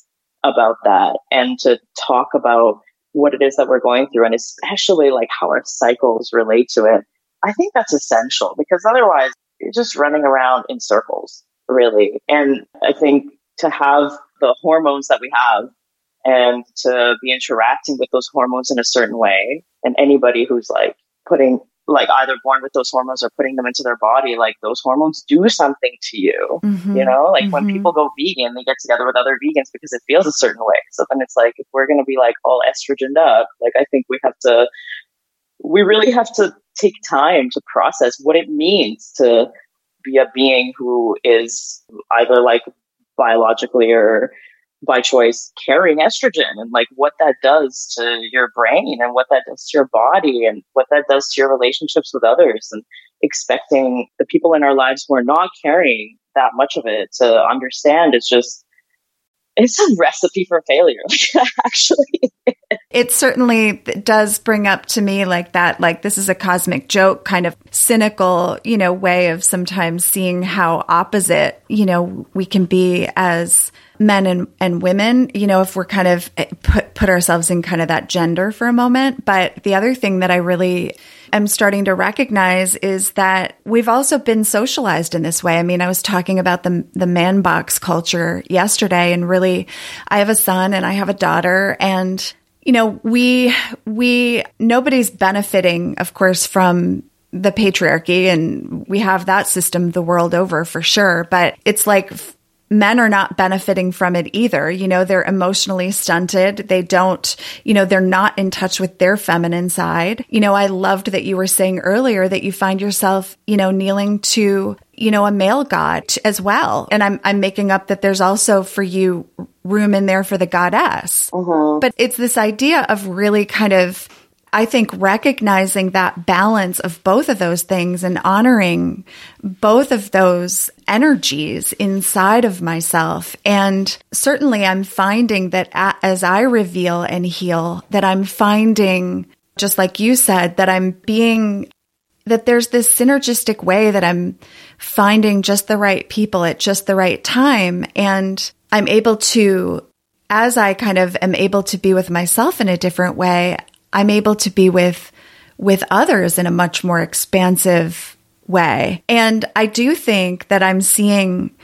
about that and to talk about what it is that we're going through and especially like how our cycles relate to it. I think that's essential because otherwise you're just running around in circles, really. And I think to have the hormones that we have and to be interacting with those hormones in a certain way. And anybody who's like putting, like either born with those hormones or putting them into their body, like those hormones do something to you. Mm-hmm. You know, like mm-hmm. when people go vegan, they get together with other vegans because it feels a certain way. So then it's like, if we're going to be like all estrogened up, like I think we have to, we really have to take time to process what it means to be a being who is either like biologically or by choice carrying estrogen and like what that does to your brain and what that does to your body and what that does to your relationships with others and expecting the people in our lives who are not carrying that much of it to understand is just it's a recipe for failure actually it certainly does bring up to me like that like this is a cosmic joke kind of cynical you know way of sometimes seeing how opposite you know we can be as men and, and women, you know, if we're kind of eh, put, put ourselves in kind of that gender for a moment. But the other thing that I really am starting to recognize is that we've also been socialized in this way. I mean, I was talking about the, the man box culture yesterday and really, I have a son and I have a daughter and you know, we, we, nobody's benefiting, of course, from the patriarchy and we have that system the world over for sure. But it's like men are not benefiting from it either. You know, they're emotionally stunted. They don't, you know, they're not in touch with their feminine side. You know, I loved that you were saying earlier that you find yourself, you know, kneeling to, you know, a male god as well. And I'm, I'm making up that there's also for you room in there for the goddess. Mm-hmm. But it's this idea of really kind of, I think recognizing that balance of both of those things and honoring both of those energies inside of myself. And certainly I'm finding that as I reveal and heal, that I'm finding, just like you said, that I'm being that there's this synergistic way that I'm finding just the right people at just the right time. And I'm able to, as I kind of am able to be with myself in a different way, I'm able to be with with others in a much more expansive way. And I do think that I'm seeing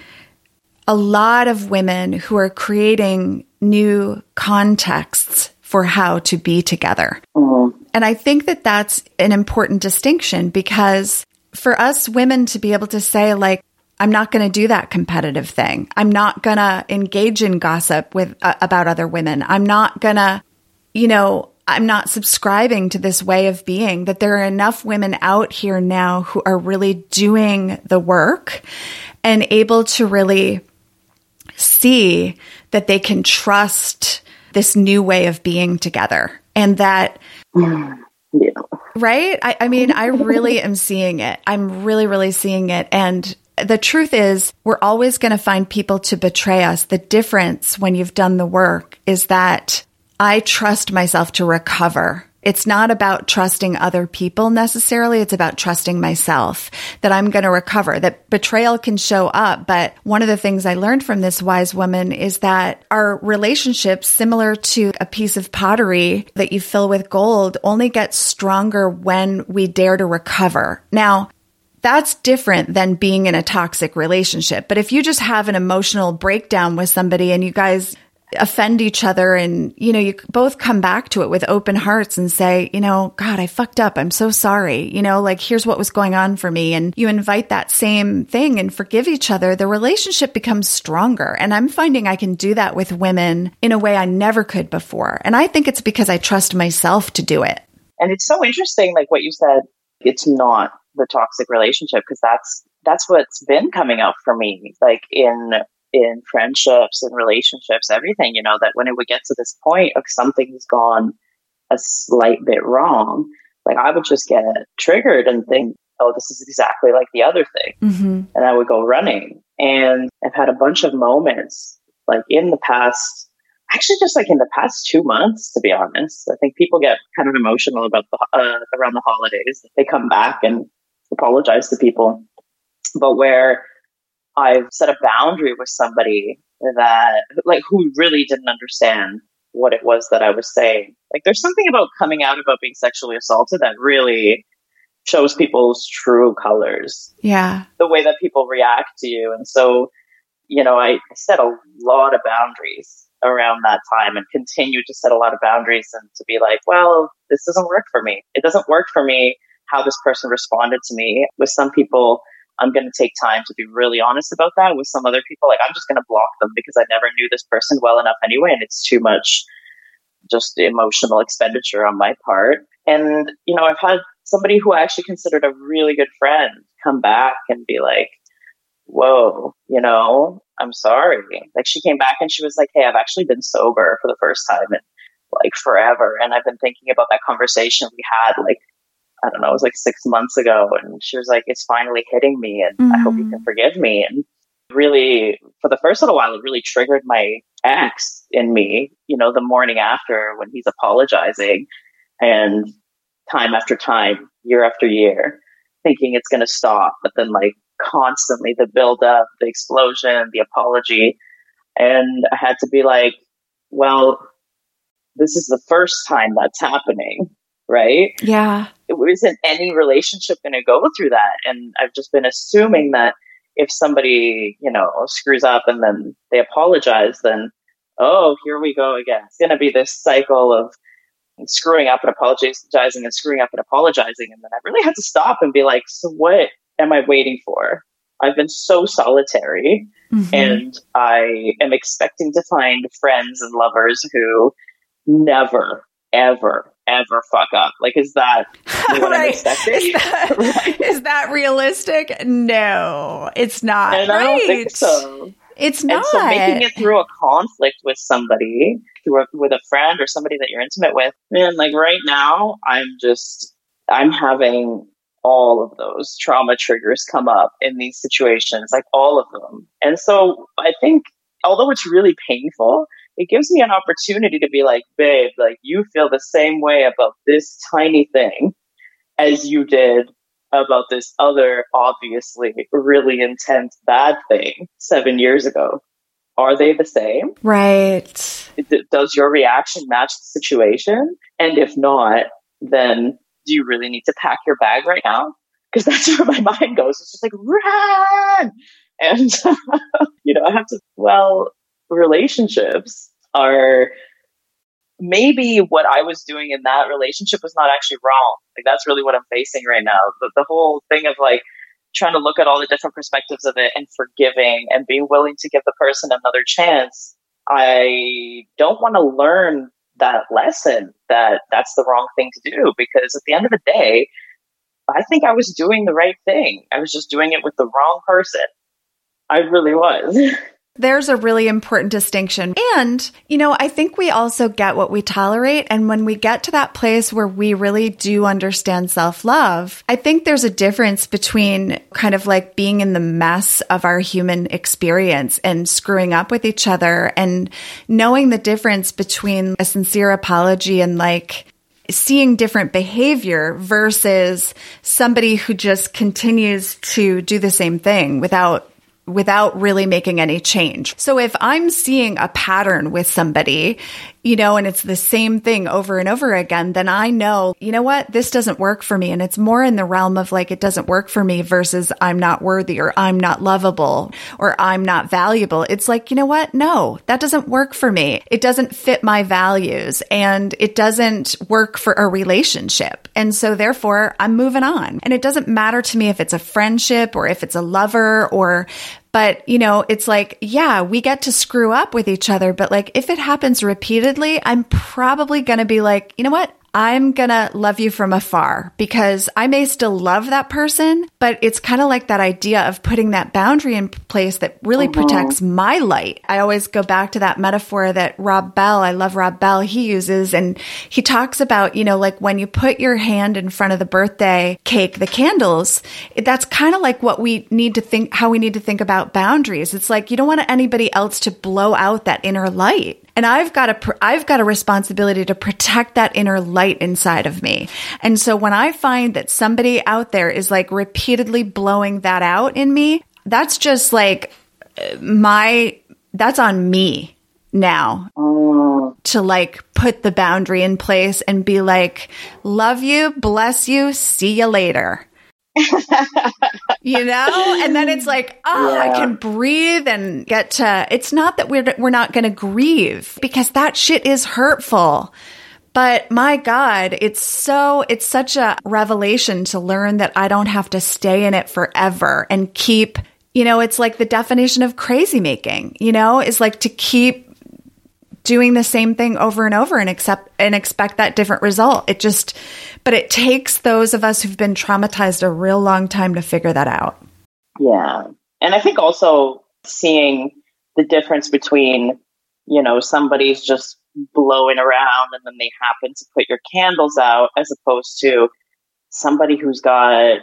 a lot of women who are creating new contexts for how to be together. Mm-hmm. And I think that that's an important distinction because for us women to be able to say like I'm not going to do that competitive thing. I'm not going to engage in gossip with uh, about other women. I'm not going to you know, I'm not subscribing to this way of being, that there are enough women out here now who are really doing the work and able to really see that they can trust this new way of being together and that. Yeah. Right? I, I mean, I really am seeing it. I'm really, really seeing it. And the truth is, we're always going to find people to betray us. The difference when you've done the work is that I trust myself to recover. It's not about trusting other people necessarily. It's about trusting myself that I'm going to recover, that betrayal can show up. But one of the things I learned from this wise woman is that our relationships, similar to a piece of pottery that you fill with gold, only get stronger when we dare to recover. Now, that's different than being in a toxic relationship. But if you just have an emotional breakdown with somebody and you guys offend each other and you know you both come back to it with open hearts and say you know god i fucked up. I'm so sorry. You know like here's what was going on for me. And you invite that same thing and forgive each other the relationship becomes stronger. And i'm finding i can do that with women in a way i never could before. And i think it's because i trust myself to do it. And it's so interesting like what you said it's not the toxic relationship because that's that's what's been coming up for me like in in friendships and relationships everything you know that when it would get to this point of something's gone a slight bit wrong like i would just get triggered and think oh this is exactly like the other thing mm-hmm. and i would go running and i've had a bunch of moments like in the past actually just like in the past two months, to be honest. I think people get kind of emotional about the, uh, around the holidays. They come back and apologize to people. But where I've set a boundary with somebody that, like, who really didn't understand what it was that I was saying. Like, there's something about coming out about being sexually assaulted that really shows people's true colors. Yeah. The way that people react to you. And so, you know, I set a lot of boundaries around that time and continue to set a lot of boundaries and to be like, well, this doesn't work for me. It doesn't work for me how this person responded to me. With some people, I'm going to take time to be really honest about that. With some other people, like I'm just going to block them because I never knew this person well enough anyway. And it's too much just emotional expenditure on my part. And, you know, I've had somebody who I actually considered a really good friend come back and be like, whoa, you know, I'm sorry. Like she came back and she was like, Hey, I've actually been sober for the first time in like forever. And I've been thinking about that conversation we had like, I don't know, it was like six months ago. And she was like, it's finally hitting me and mm-hmm. I hope you can mm. forgive me. And really, for the first little while, it really triggered my ex in me, you know, the morning after when he's apologizing and time after time, year after year, thinking it's going to stop. But then like constantly the build up, the explosion, the apology. And I had to be like, well, this is the first time that's happening, right? Yeah. It isn't any relationship going to go through that. And I've just been assuming that if somebody, you know, screws up and then they apologize, then, oh, here we go again. It's going to be this cycle of screwing up and apologizing and screwing up and apologizing. And then I really had to stop and be like, so what am I waiting for? I've been so solitary mm-hmm. and I am expecting to find friends and lovers who never, ever, ever fuck up. Like, is that what right. I'm expecting? Is that, right. is that realistic? No, it's not. And right. I don't think so. It's not. And so making it through a conflict with somebody, through a, with a friend or somebody that you're intimate with, man, like right now, I'm just, I'm having all of those trauma triggers come up in these situations, like all of them. And so I think, although it's really painful, it gives me an opportunity to be like, babe, like you feel the same way about this tiny thing as you did about this other obviously really intense bad thing seven years ago. Are they the same? Right. Does your reaction match the situation? And if not, then do you really need to pack your bag right now? Because that's where my mind goes. It's just like, run! And, you know, I have to, well, relationships are maybe what I was doing in that relationship was not actually wrong. Like, that's really what I'm facing right now. The, the whole thing of like, trying to look at all the different perspectives of it and forgiving and being willing to give the person another chance. I don't want to learn that lesson that that's the wrong thing to do because at the end of the day, I think I was doing the right thing. I was just doing it with the wrong person. I really was. There's a really important distinction. And, you know, I think we also get what we tolerate. And when we get to that place where we really do understand self love, I think there's a difference between kind of like being in the mess of our human experience and screwing up with each other and knowing the difference between a sincere apology and like, seeing different behavior versus somebody who just continues to do the same thing without without really making any change. So if I'm seeing a pattern with somebody, you know, and it's the same thing over and over again, then I know, you know what, this doesn't work for me. And it's more in the realm of like, it doesn't work for me versus I'm not worthy or I'm not lovable or I'm not valuable. It's like, you know what? No, that doesn't work for me. It doesn't fit my values and it doesn't work for a relationship. And so therefore I'm moving on. And it doesn't matter to me if it's a friendship or if it's a lover or but, you know, it's like, yeah, we get to screw up with each other. But like, if it happens repeatedly, I'm probably going to be like, you know what? I'm gonna love you from afar because I may still love that person, but it's kind of like that idea of putting that boundary in place that really Uh-huh. protects my light. I always go back to that metaphor that Rob Bell, I love Rob Bell, he uses, and he talks about, you know, like when you put your hand in front of the birthday cake, the candles, that's kind of like what we need to think, how we need to think about boundaries. It's like you don't want anybody else to blow out that inner light. And I've got a, I've got a responsibility to protect that inner light inside of me. And so when I find that somebody out there is like repeatedly blowing that out in me, that's just like my, that's on me now to like put the boundary in place and be like, love you, bless you, see you later. You know? And then it's like oh i can breathe and get to it's not that we're we're not going to grieve because that shit is hurtful. But my god it's so it's such a revelation to learn that i don't have to stay in it forever and keep you know it's like the definition of crazy making you know? Is like to keep doing the same thing over and over and accept and expect that different result. It just but it takes those of us who've been traumatized a real long time to figure that out. yeah. And I think also seeing the difference between, you know, somebody's just blowing around and then they happen to put your candles out as opposed to somebody who's got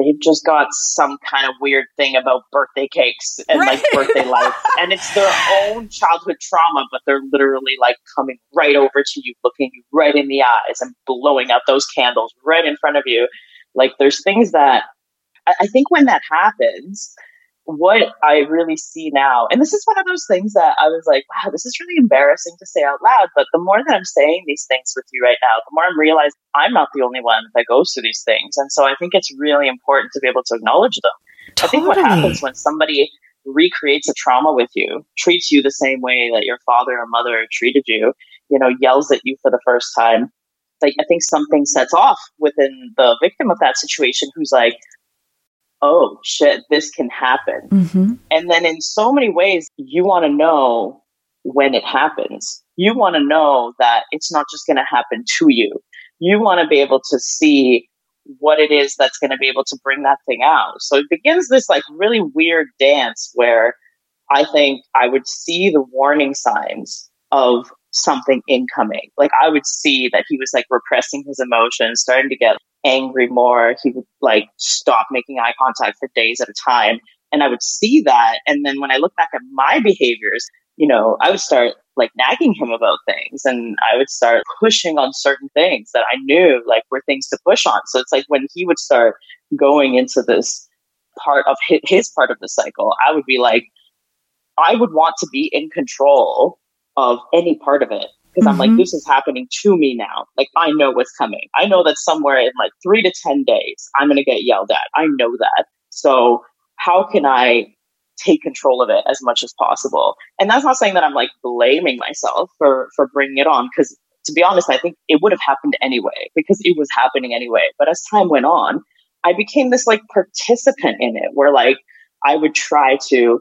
they've just got some kind of weird thing about birthday cakes and like birthday lights. And it's their own childhood trauma but they're literally like coming right over to you looking you right in the eyes and blowing out those candles right in front of you. Like there's things that I, I think when that happens what I really see now, and this is one of those things that I was like, wow, this is really embarrassing to say out loud. But the more that I'm saying these things with you right now, the more I'm realizing I'm not the only one that goes through these things. And so I think it's really important to be able to acknowledge them. I think what happens when somebody recreates a trauma with you, treats you the same way that your father or mother treated you, you know, yells at you for the first time, like I think something sets off within the victim of that situation who's like, oh shit, this can happen. hmm And then in so many ways, you want to know when it happens. You want to know that it's not just going to happen to you. You want to be able to see what it is that's going to be able to bring that thing out. So it begins this like really weird dance where I think I would see the warning signs of something incoming. Like I would see that he was like repressing his emotions, starting to get angry more. He would like stop making eye contact for days at a time. And I would see that. And then when I look back at my behaviors, you know, I would start like nagging him about things and I would start pushing on certain things that I knew like were things to push on. So it's like when he would start going into this part of his, part of the cycle, I would be like, I would want to be in control of any part of it. Because I'm like, Mhm. this is happening to me now. Like, I know what's coming. I know that somewhere in like three to 10 days, I'm going to get yelled at. I know that. So, how can I take control of it as much as possible? And that's not saying that I'm like blaming myself for, for bringing it on. Because to be honest, I think it would have happened anyway because it was happening anyway. But as time went on, I became this like participant in it where like I would try to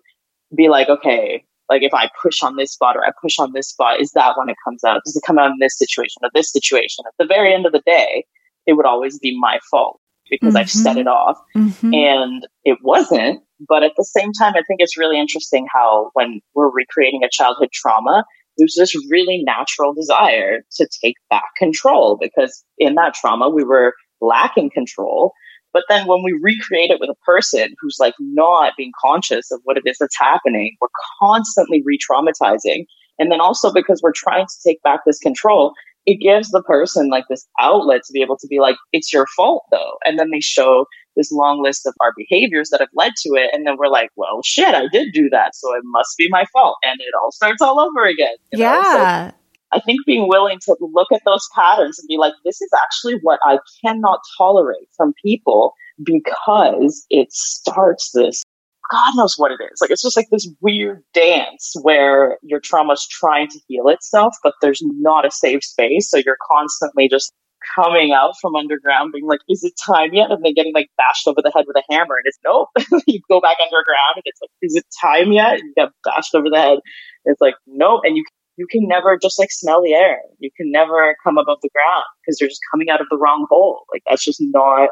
be like, okay, like if I push on this spot or I push on this spot, is that when it comes out? Does it come out in this situation or this situation? At the very end of the day, it would always be my fault because I've set Mhm. it off hmm and it wasn't. But at the same time, I think it's really interesting how when we're recreating a childhood trauma, there's this really natural desire to take back control because in that trauma, we were lacking control. But then when we recreate it with a person who's like not being conscious of what it is that's happening, we're constantly re traumatizing. And then also because we're trying to take back this control, it gives the person like this outlet to be able to be like, it's your fault though. And then they show this long list of our behaviors that have led to it. And then we're like, well, shit, I did do that. So it must be my fault. And it all starts all over again. you know? So Yeah. I think being willing to look at those patterns and be like, this is actually what I cannot tolerate from people because it starts this, God knows what it is. Like, it's just like this weird dance where your trauma is trying to heal itself, but there's not a safe space. So you're constantly just coming out from underground being like, is it time yet? And then getting like bashed over the head with a hammer and it's nope. you go back underground and it's like, is it time yet? And you get bashed over the head. and It's like, nope. And you you can never just like smell the air. You can never come above the ground because you're just coming out of the wrong hole. Like that's just not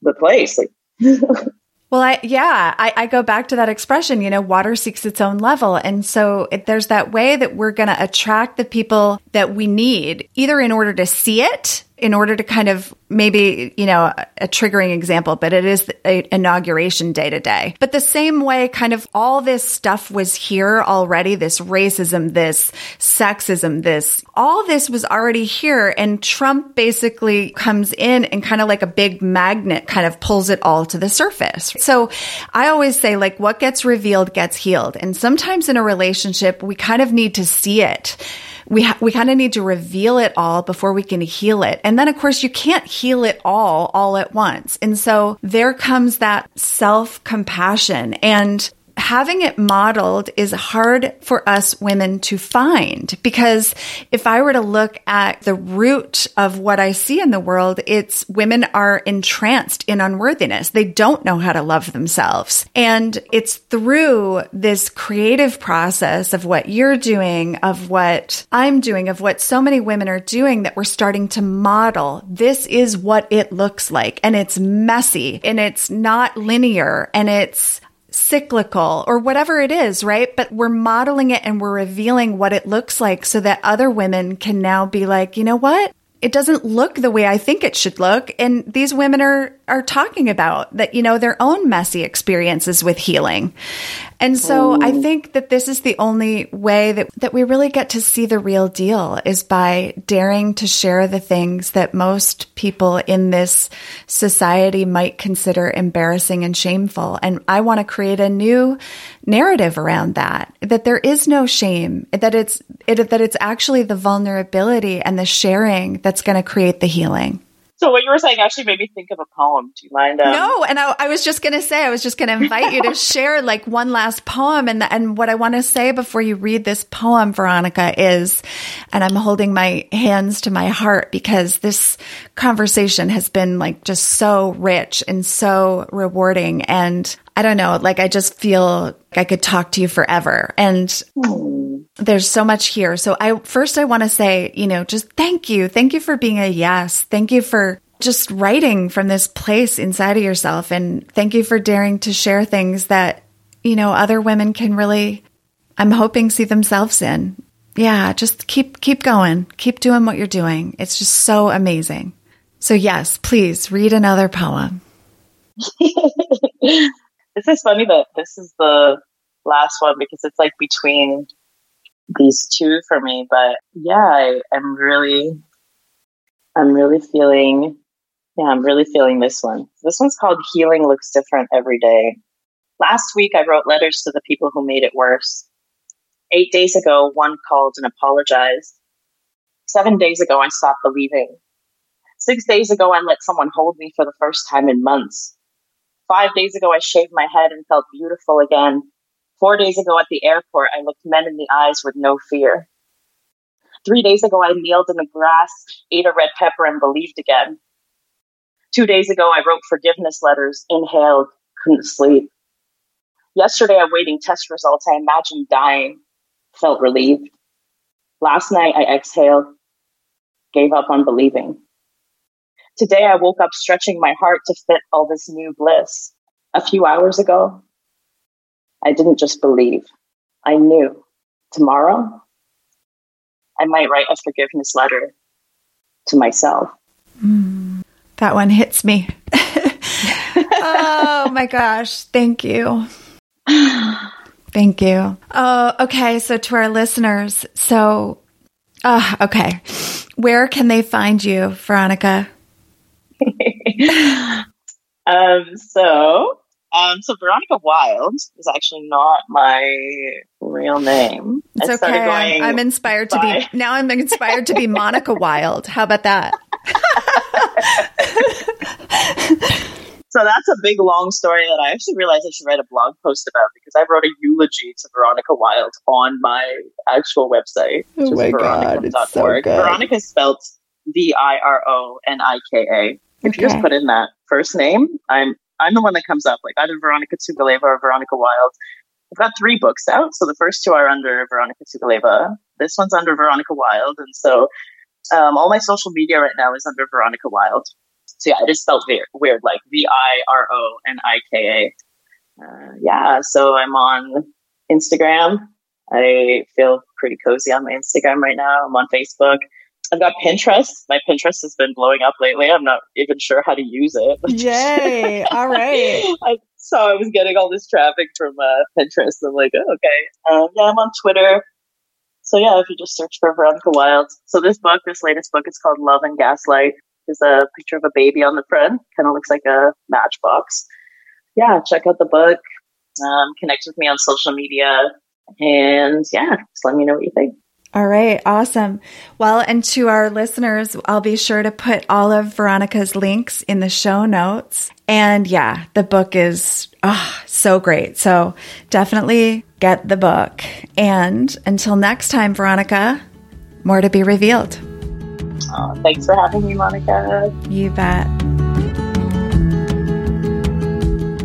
the place. Like Well, I, yeah, I, I, go back to that expression, you know, water seeks its own level. And so there's that way that we're going to attract the people that we need, either in order to see it in order to kind of maybe, you know, a, triggering example, but it is inauguration day to day. But the same way, kind of all this stuff was here already. This racism, this sexism, this, all this was already here. And Trump basically comes in and kind of like a big magnet kind of pulls it all to the surface. So I always say like what gets revealed gets healed. And sometimes in a relationship, we kind of need to see it we ha- we kind of need to reveal it all before we can heal it. And then of course you can't heal it all all at once. And so there comes that self-compassion and having it modeled is hard for us women to find because if I were to look at the root of what I see in the world, it's women are entranced in unworthiness. They don't know how to love themselves. And it's through this creative process of what you're doing, of what I'm doing, of what so many women are doing that we're starting to model. This is what it looks like. And it's messy and it's not linear and it's cyclical or whatever it is, right? But we're modeling it and we're revealing what it looks like so that other women can now be like, you know what? It doesn't look the way I think it should look. And these women are, are talking about that, you know, their own messy experiences with healing. And so I oh. think that this is the only way that, that we really get to see the real deal is by daring to share the things that most people in this society might consider embarrassing and shameful. And I want to create a new narrative around that, that there is no shame, that it's, it, that it's actually the vulnerability and the sharing that's going to create the healing. So what you were saying actually made me think of a poem. Do you mind? Um... No, and I, I, was just going to say, I was just going to invite you to share like one last poem. And and what I want to say before you read this poem, Vironika, is, and I'm holding my hands to my heart because this conversation has been like just so rich and so rewarding. And I don't know, like I just feel like I could talk to you forever. And mm. There's so much here. So I first I want to say, you know, just thank you. Thank you for being a yes. Thank you for just writing from this place inside of yourself and thank you for daring to share things that, you know, other women can really I'm hoping see themselves in. Yeah, just keep keep going. Keep doing what you're doing. It's just so amazing. So yes, please read another poem. This is funny that this is the last one because it's like between these two for me. But yeah, I, am really, I'm really feeling, yeah, I'm really feeling this one. This one's called Healing Looks Different Every Day. Last week, I wrote letters to the people who made it worse. Eight days ago, one called and apologized. Seven days ago, I stopped believing. Six days ago, I let someone hold me for the first time in months. Five days ago, I shaved my head and felt beautiful again. Four days ago at the airport, I looked men in the eyes with no fear. Three days ago, I kneeled in the grass, ate a red pepper, and believed again. Two days ago, I wrote forgiveness letters, inhaled, couldn't sleep. Yesterday, awaiting test results, I imagined dying, felt relieved. Last night, I exhaled, gave up on believing. Today I woke up stretching my heart to fit all this new bliss. A few hours ago, I didn't just believe, I knew. Tomorrow, I might write a forgiveness letter to myself. Mm, that one hits me. oh my gosh. Thank you. Thank you. Oh, okay. So to our listeners, so, uh, okay. Where can they find you, Vironika? um, so, um, so Vironika Wilde is actually not my real name. It's okay. I'm, I'm, inspired by... to be now. I'm inspired to be Monica Wild. How about that? so that's a big long story that I actually realized I should write a blog post about because I wrote a eulogy to Vironika Wilde on my actual website. Oh my god, it's so good. Vironika spelled V I R O N I K A. If okay. you just put in that first name, I'm I'm the one that comes up, like either Vironika Tugaleva or Vironika Wilde. I've got three books out. So the first two are under Vironika Tugaleva. This one's under Vironika Wilde. And so um, all my social media right now is under Vironika Wilde. So yeah, it just felt weird, weird like V I R O N I K A. Uh, yeah, so I'm on Instagram. I feel pretty cozy on my Instagram right now. I'm on Facebook. I've got Pinterest. My Pinterest has been blowing up lately. I'm not even sure how to use it. Yay! All right. I saw I was getting all this traffic from uh, Pinterest. I'm like, oh, okay. Um, yeah, I'm on Twitter. So yeah, if you just search for Vironika Wilde. So this book, this latest book, is called Love and Gaslight. There's a picture of a baby on the front. Kind of looks like a matchbox. Yeah, check out the book. Um, connect with me on social media. And yeah, just let me know what you think. All right, awesome. Well, and to our listeners, I'll be sure to put all of Vironika's links in the show notes. And yeah, the book is oh, so great. So definitely get the book. And until next time, Vironika, more to be revealed. Oh, thanks for having me, Monica. You bet.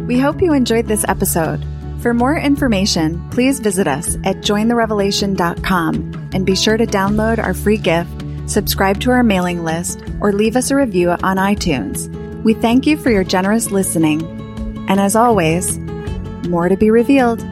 We hope you enjoyed this episode. For more information, please visit us at jointherevelation.com and be sure to download our free gift, subscribe to our mailing list, or leave us a review on iTunes. We thank you for your generous listening. And as always, more to be revealed.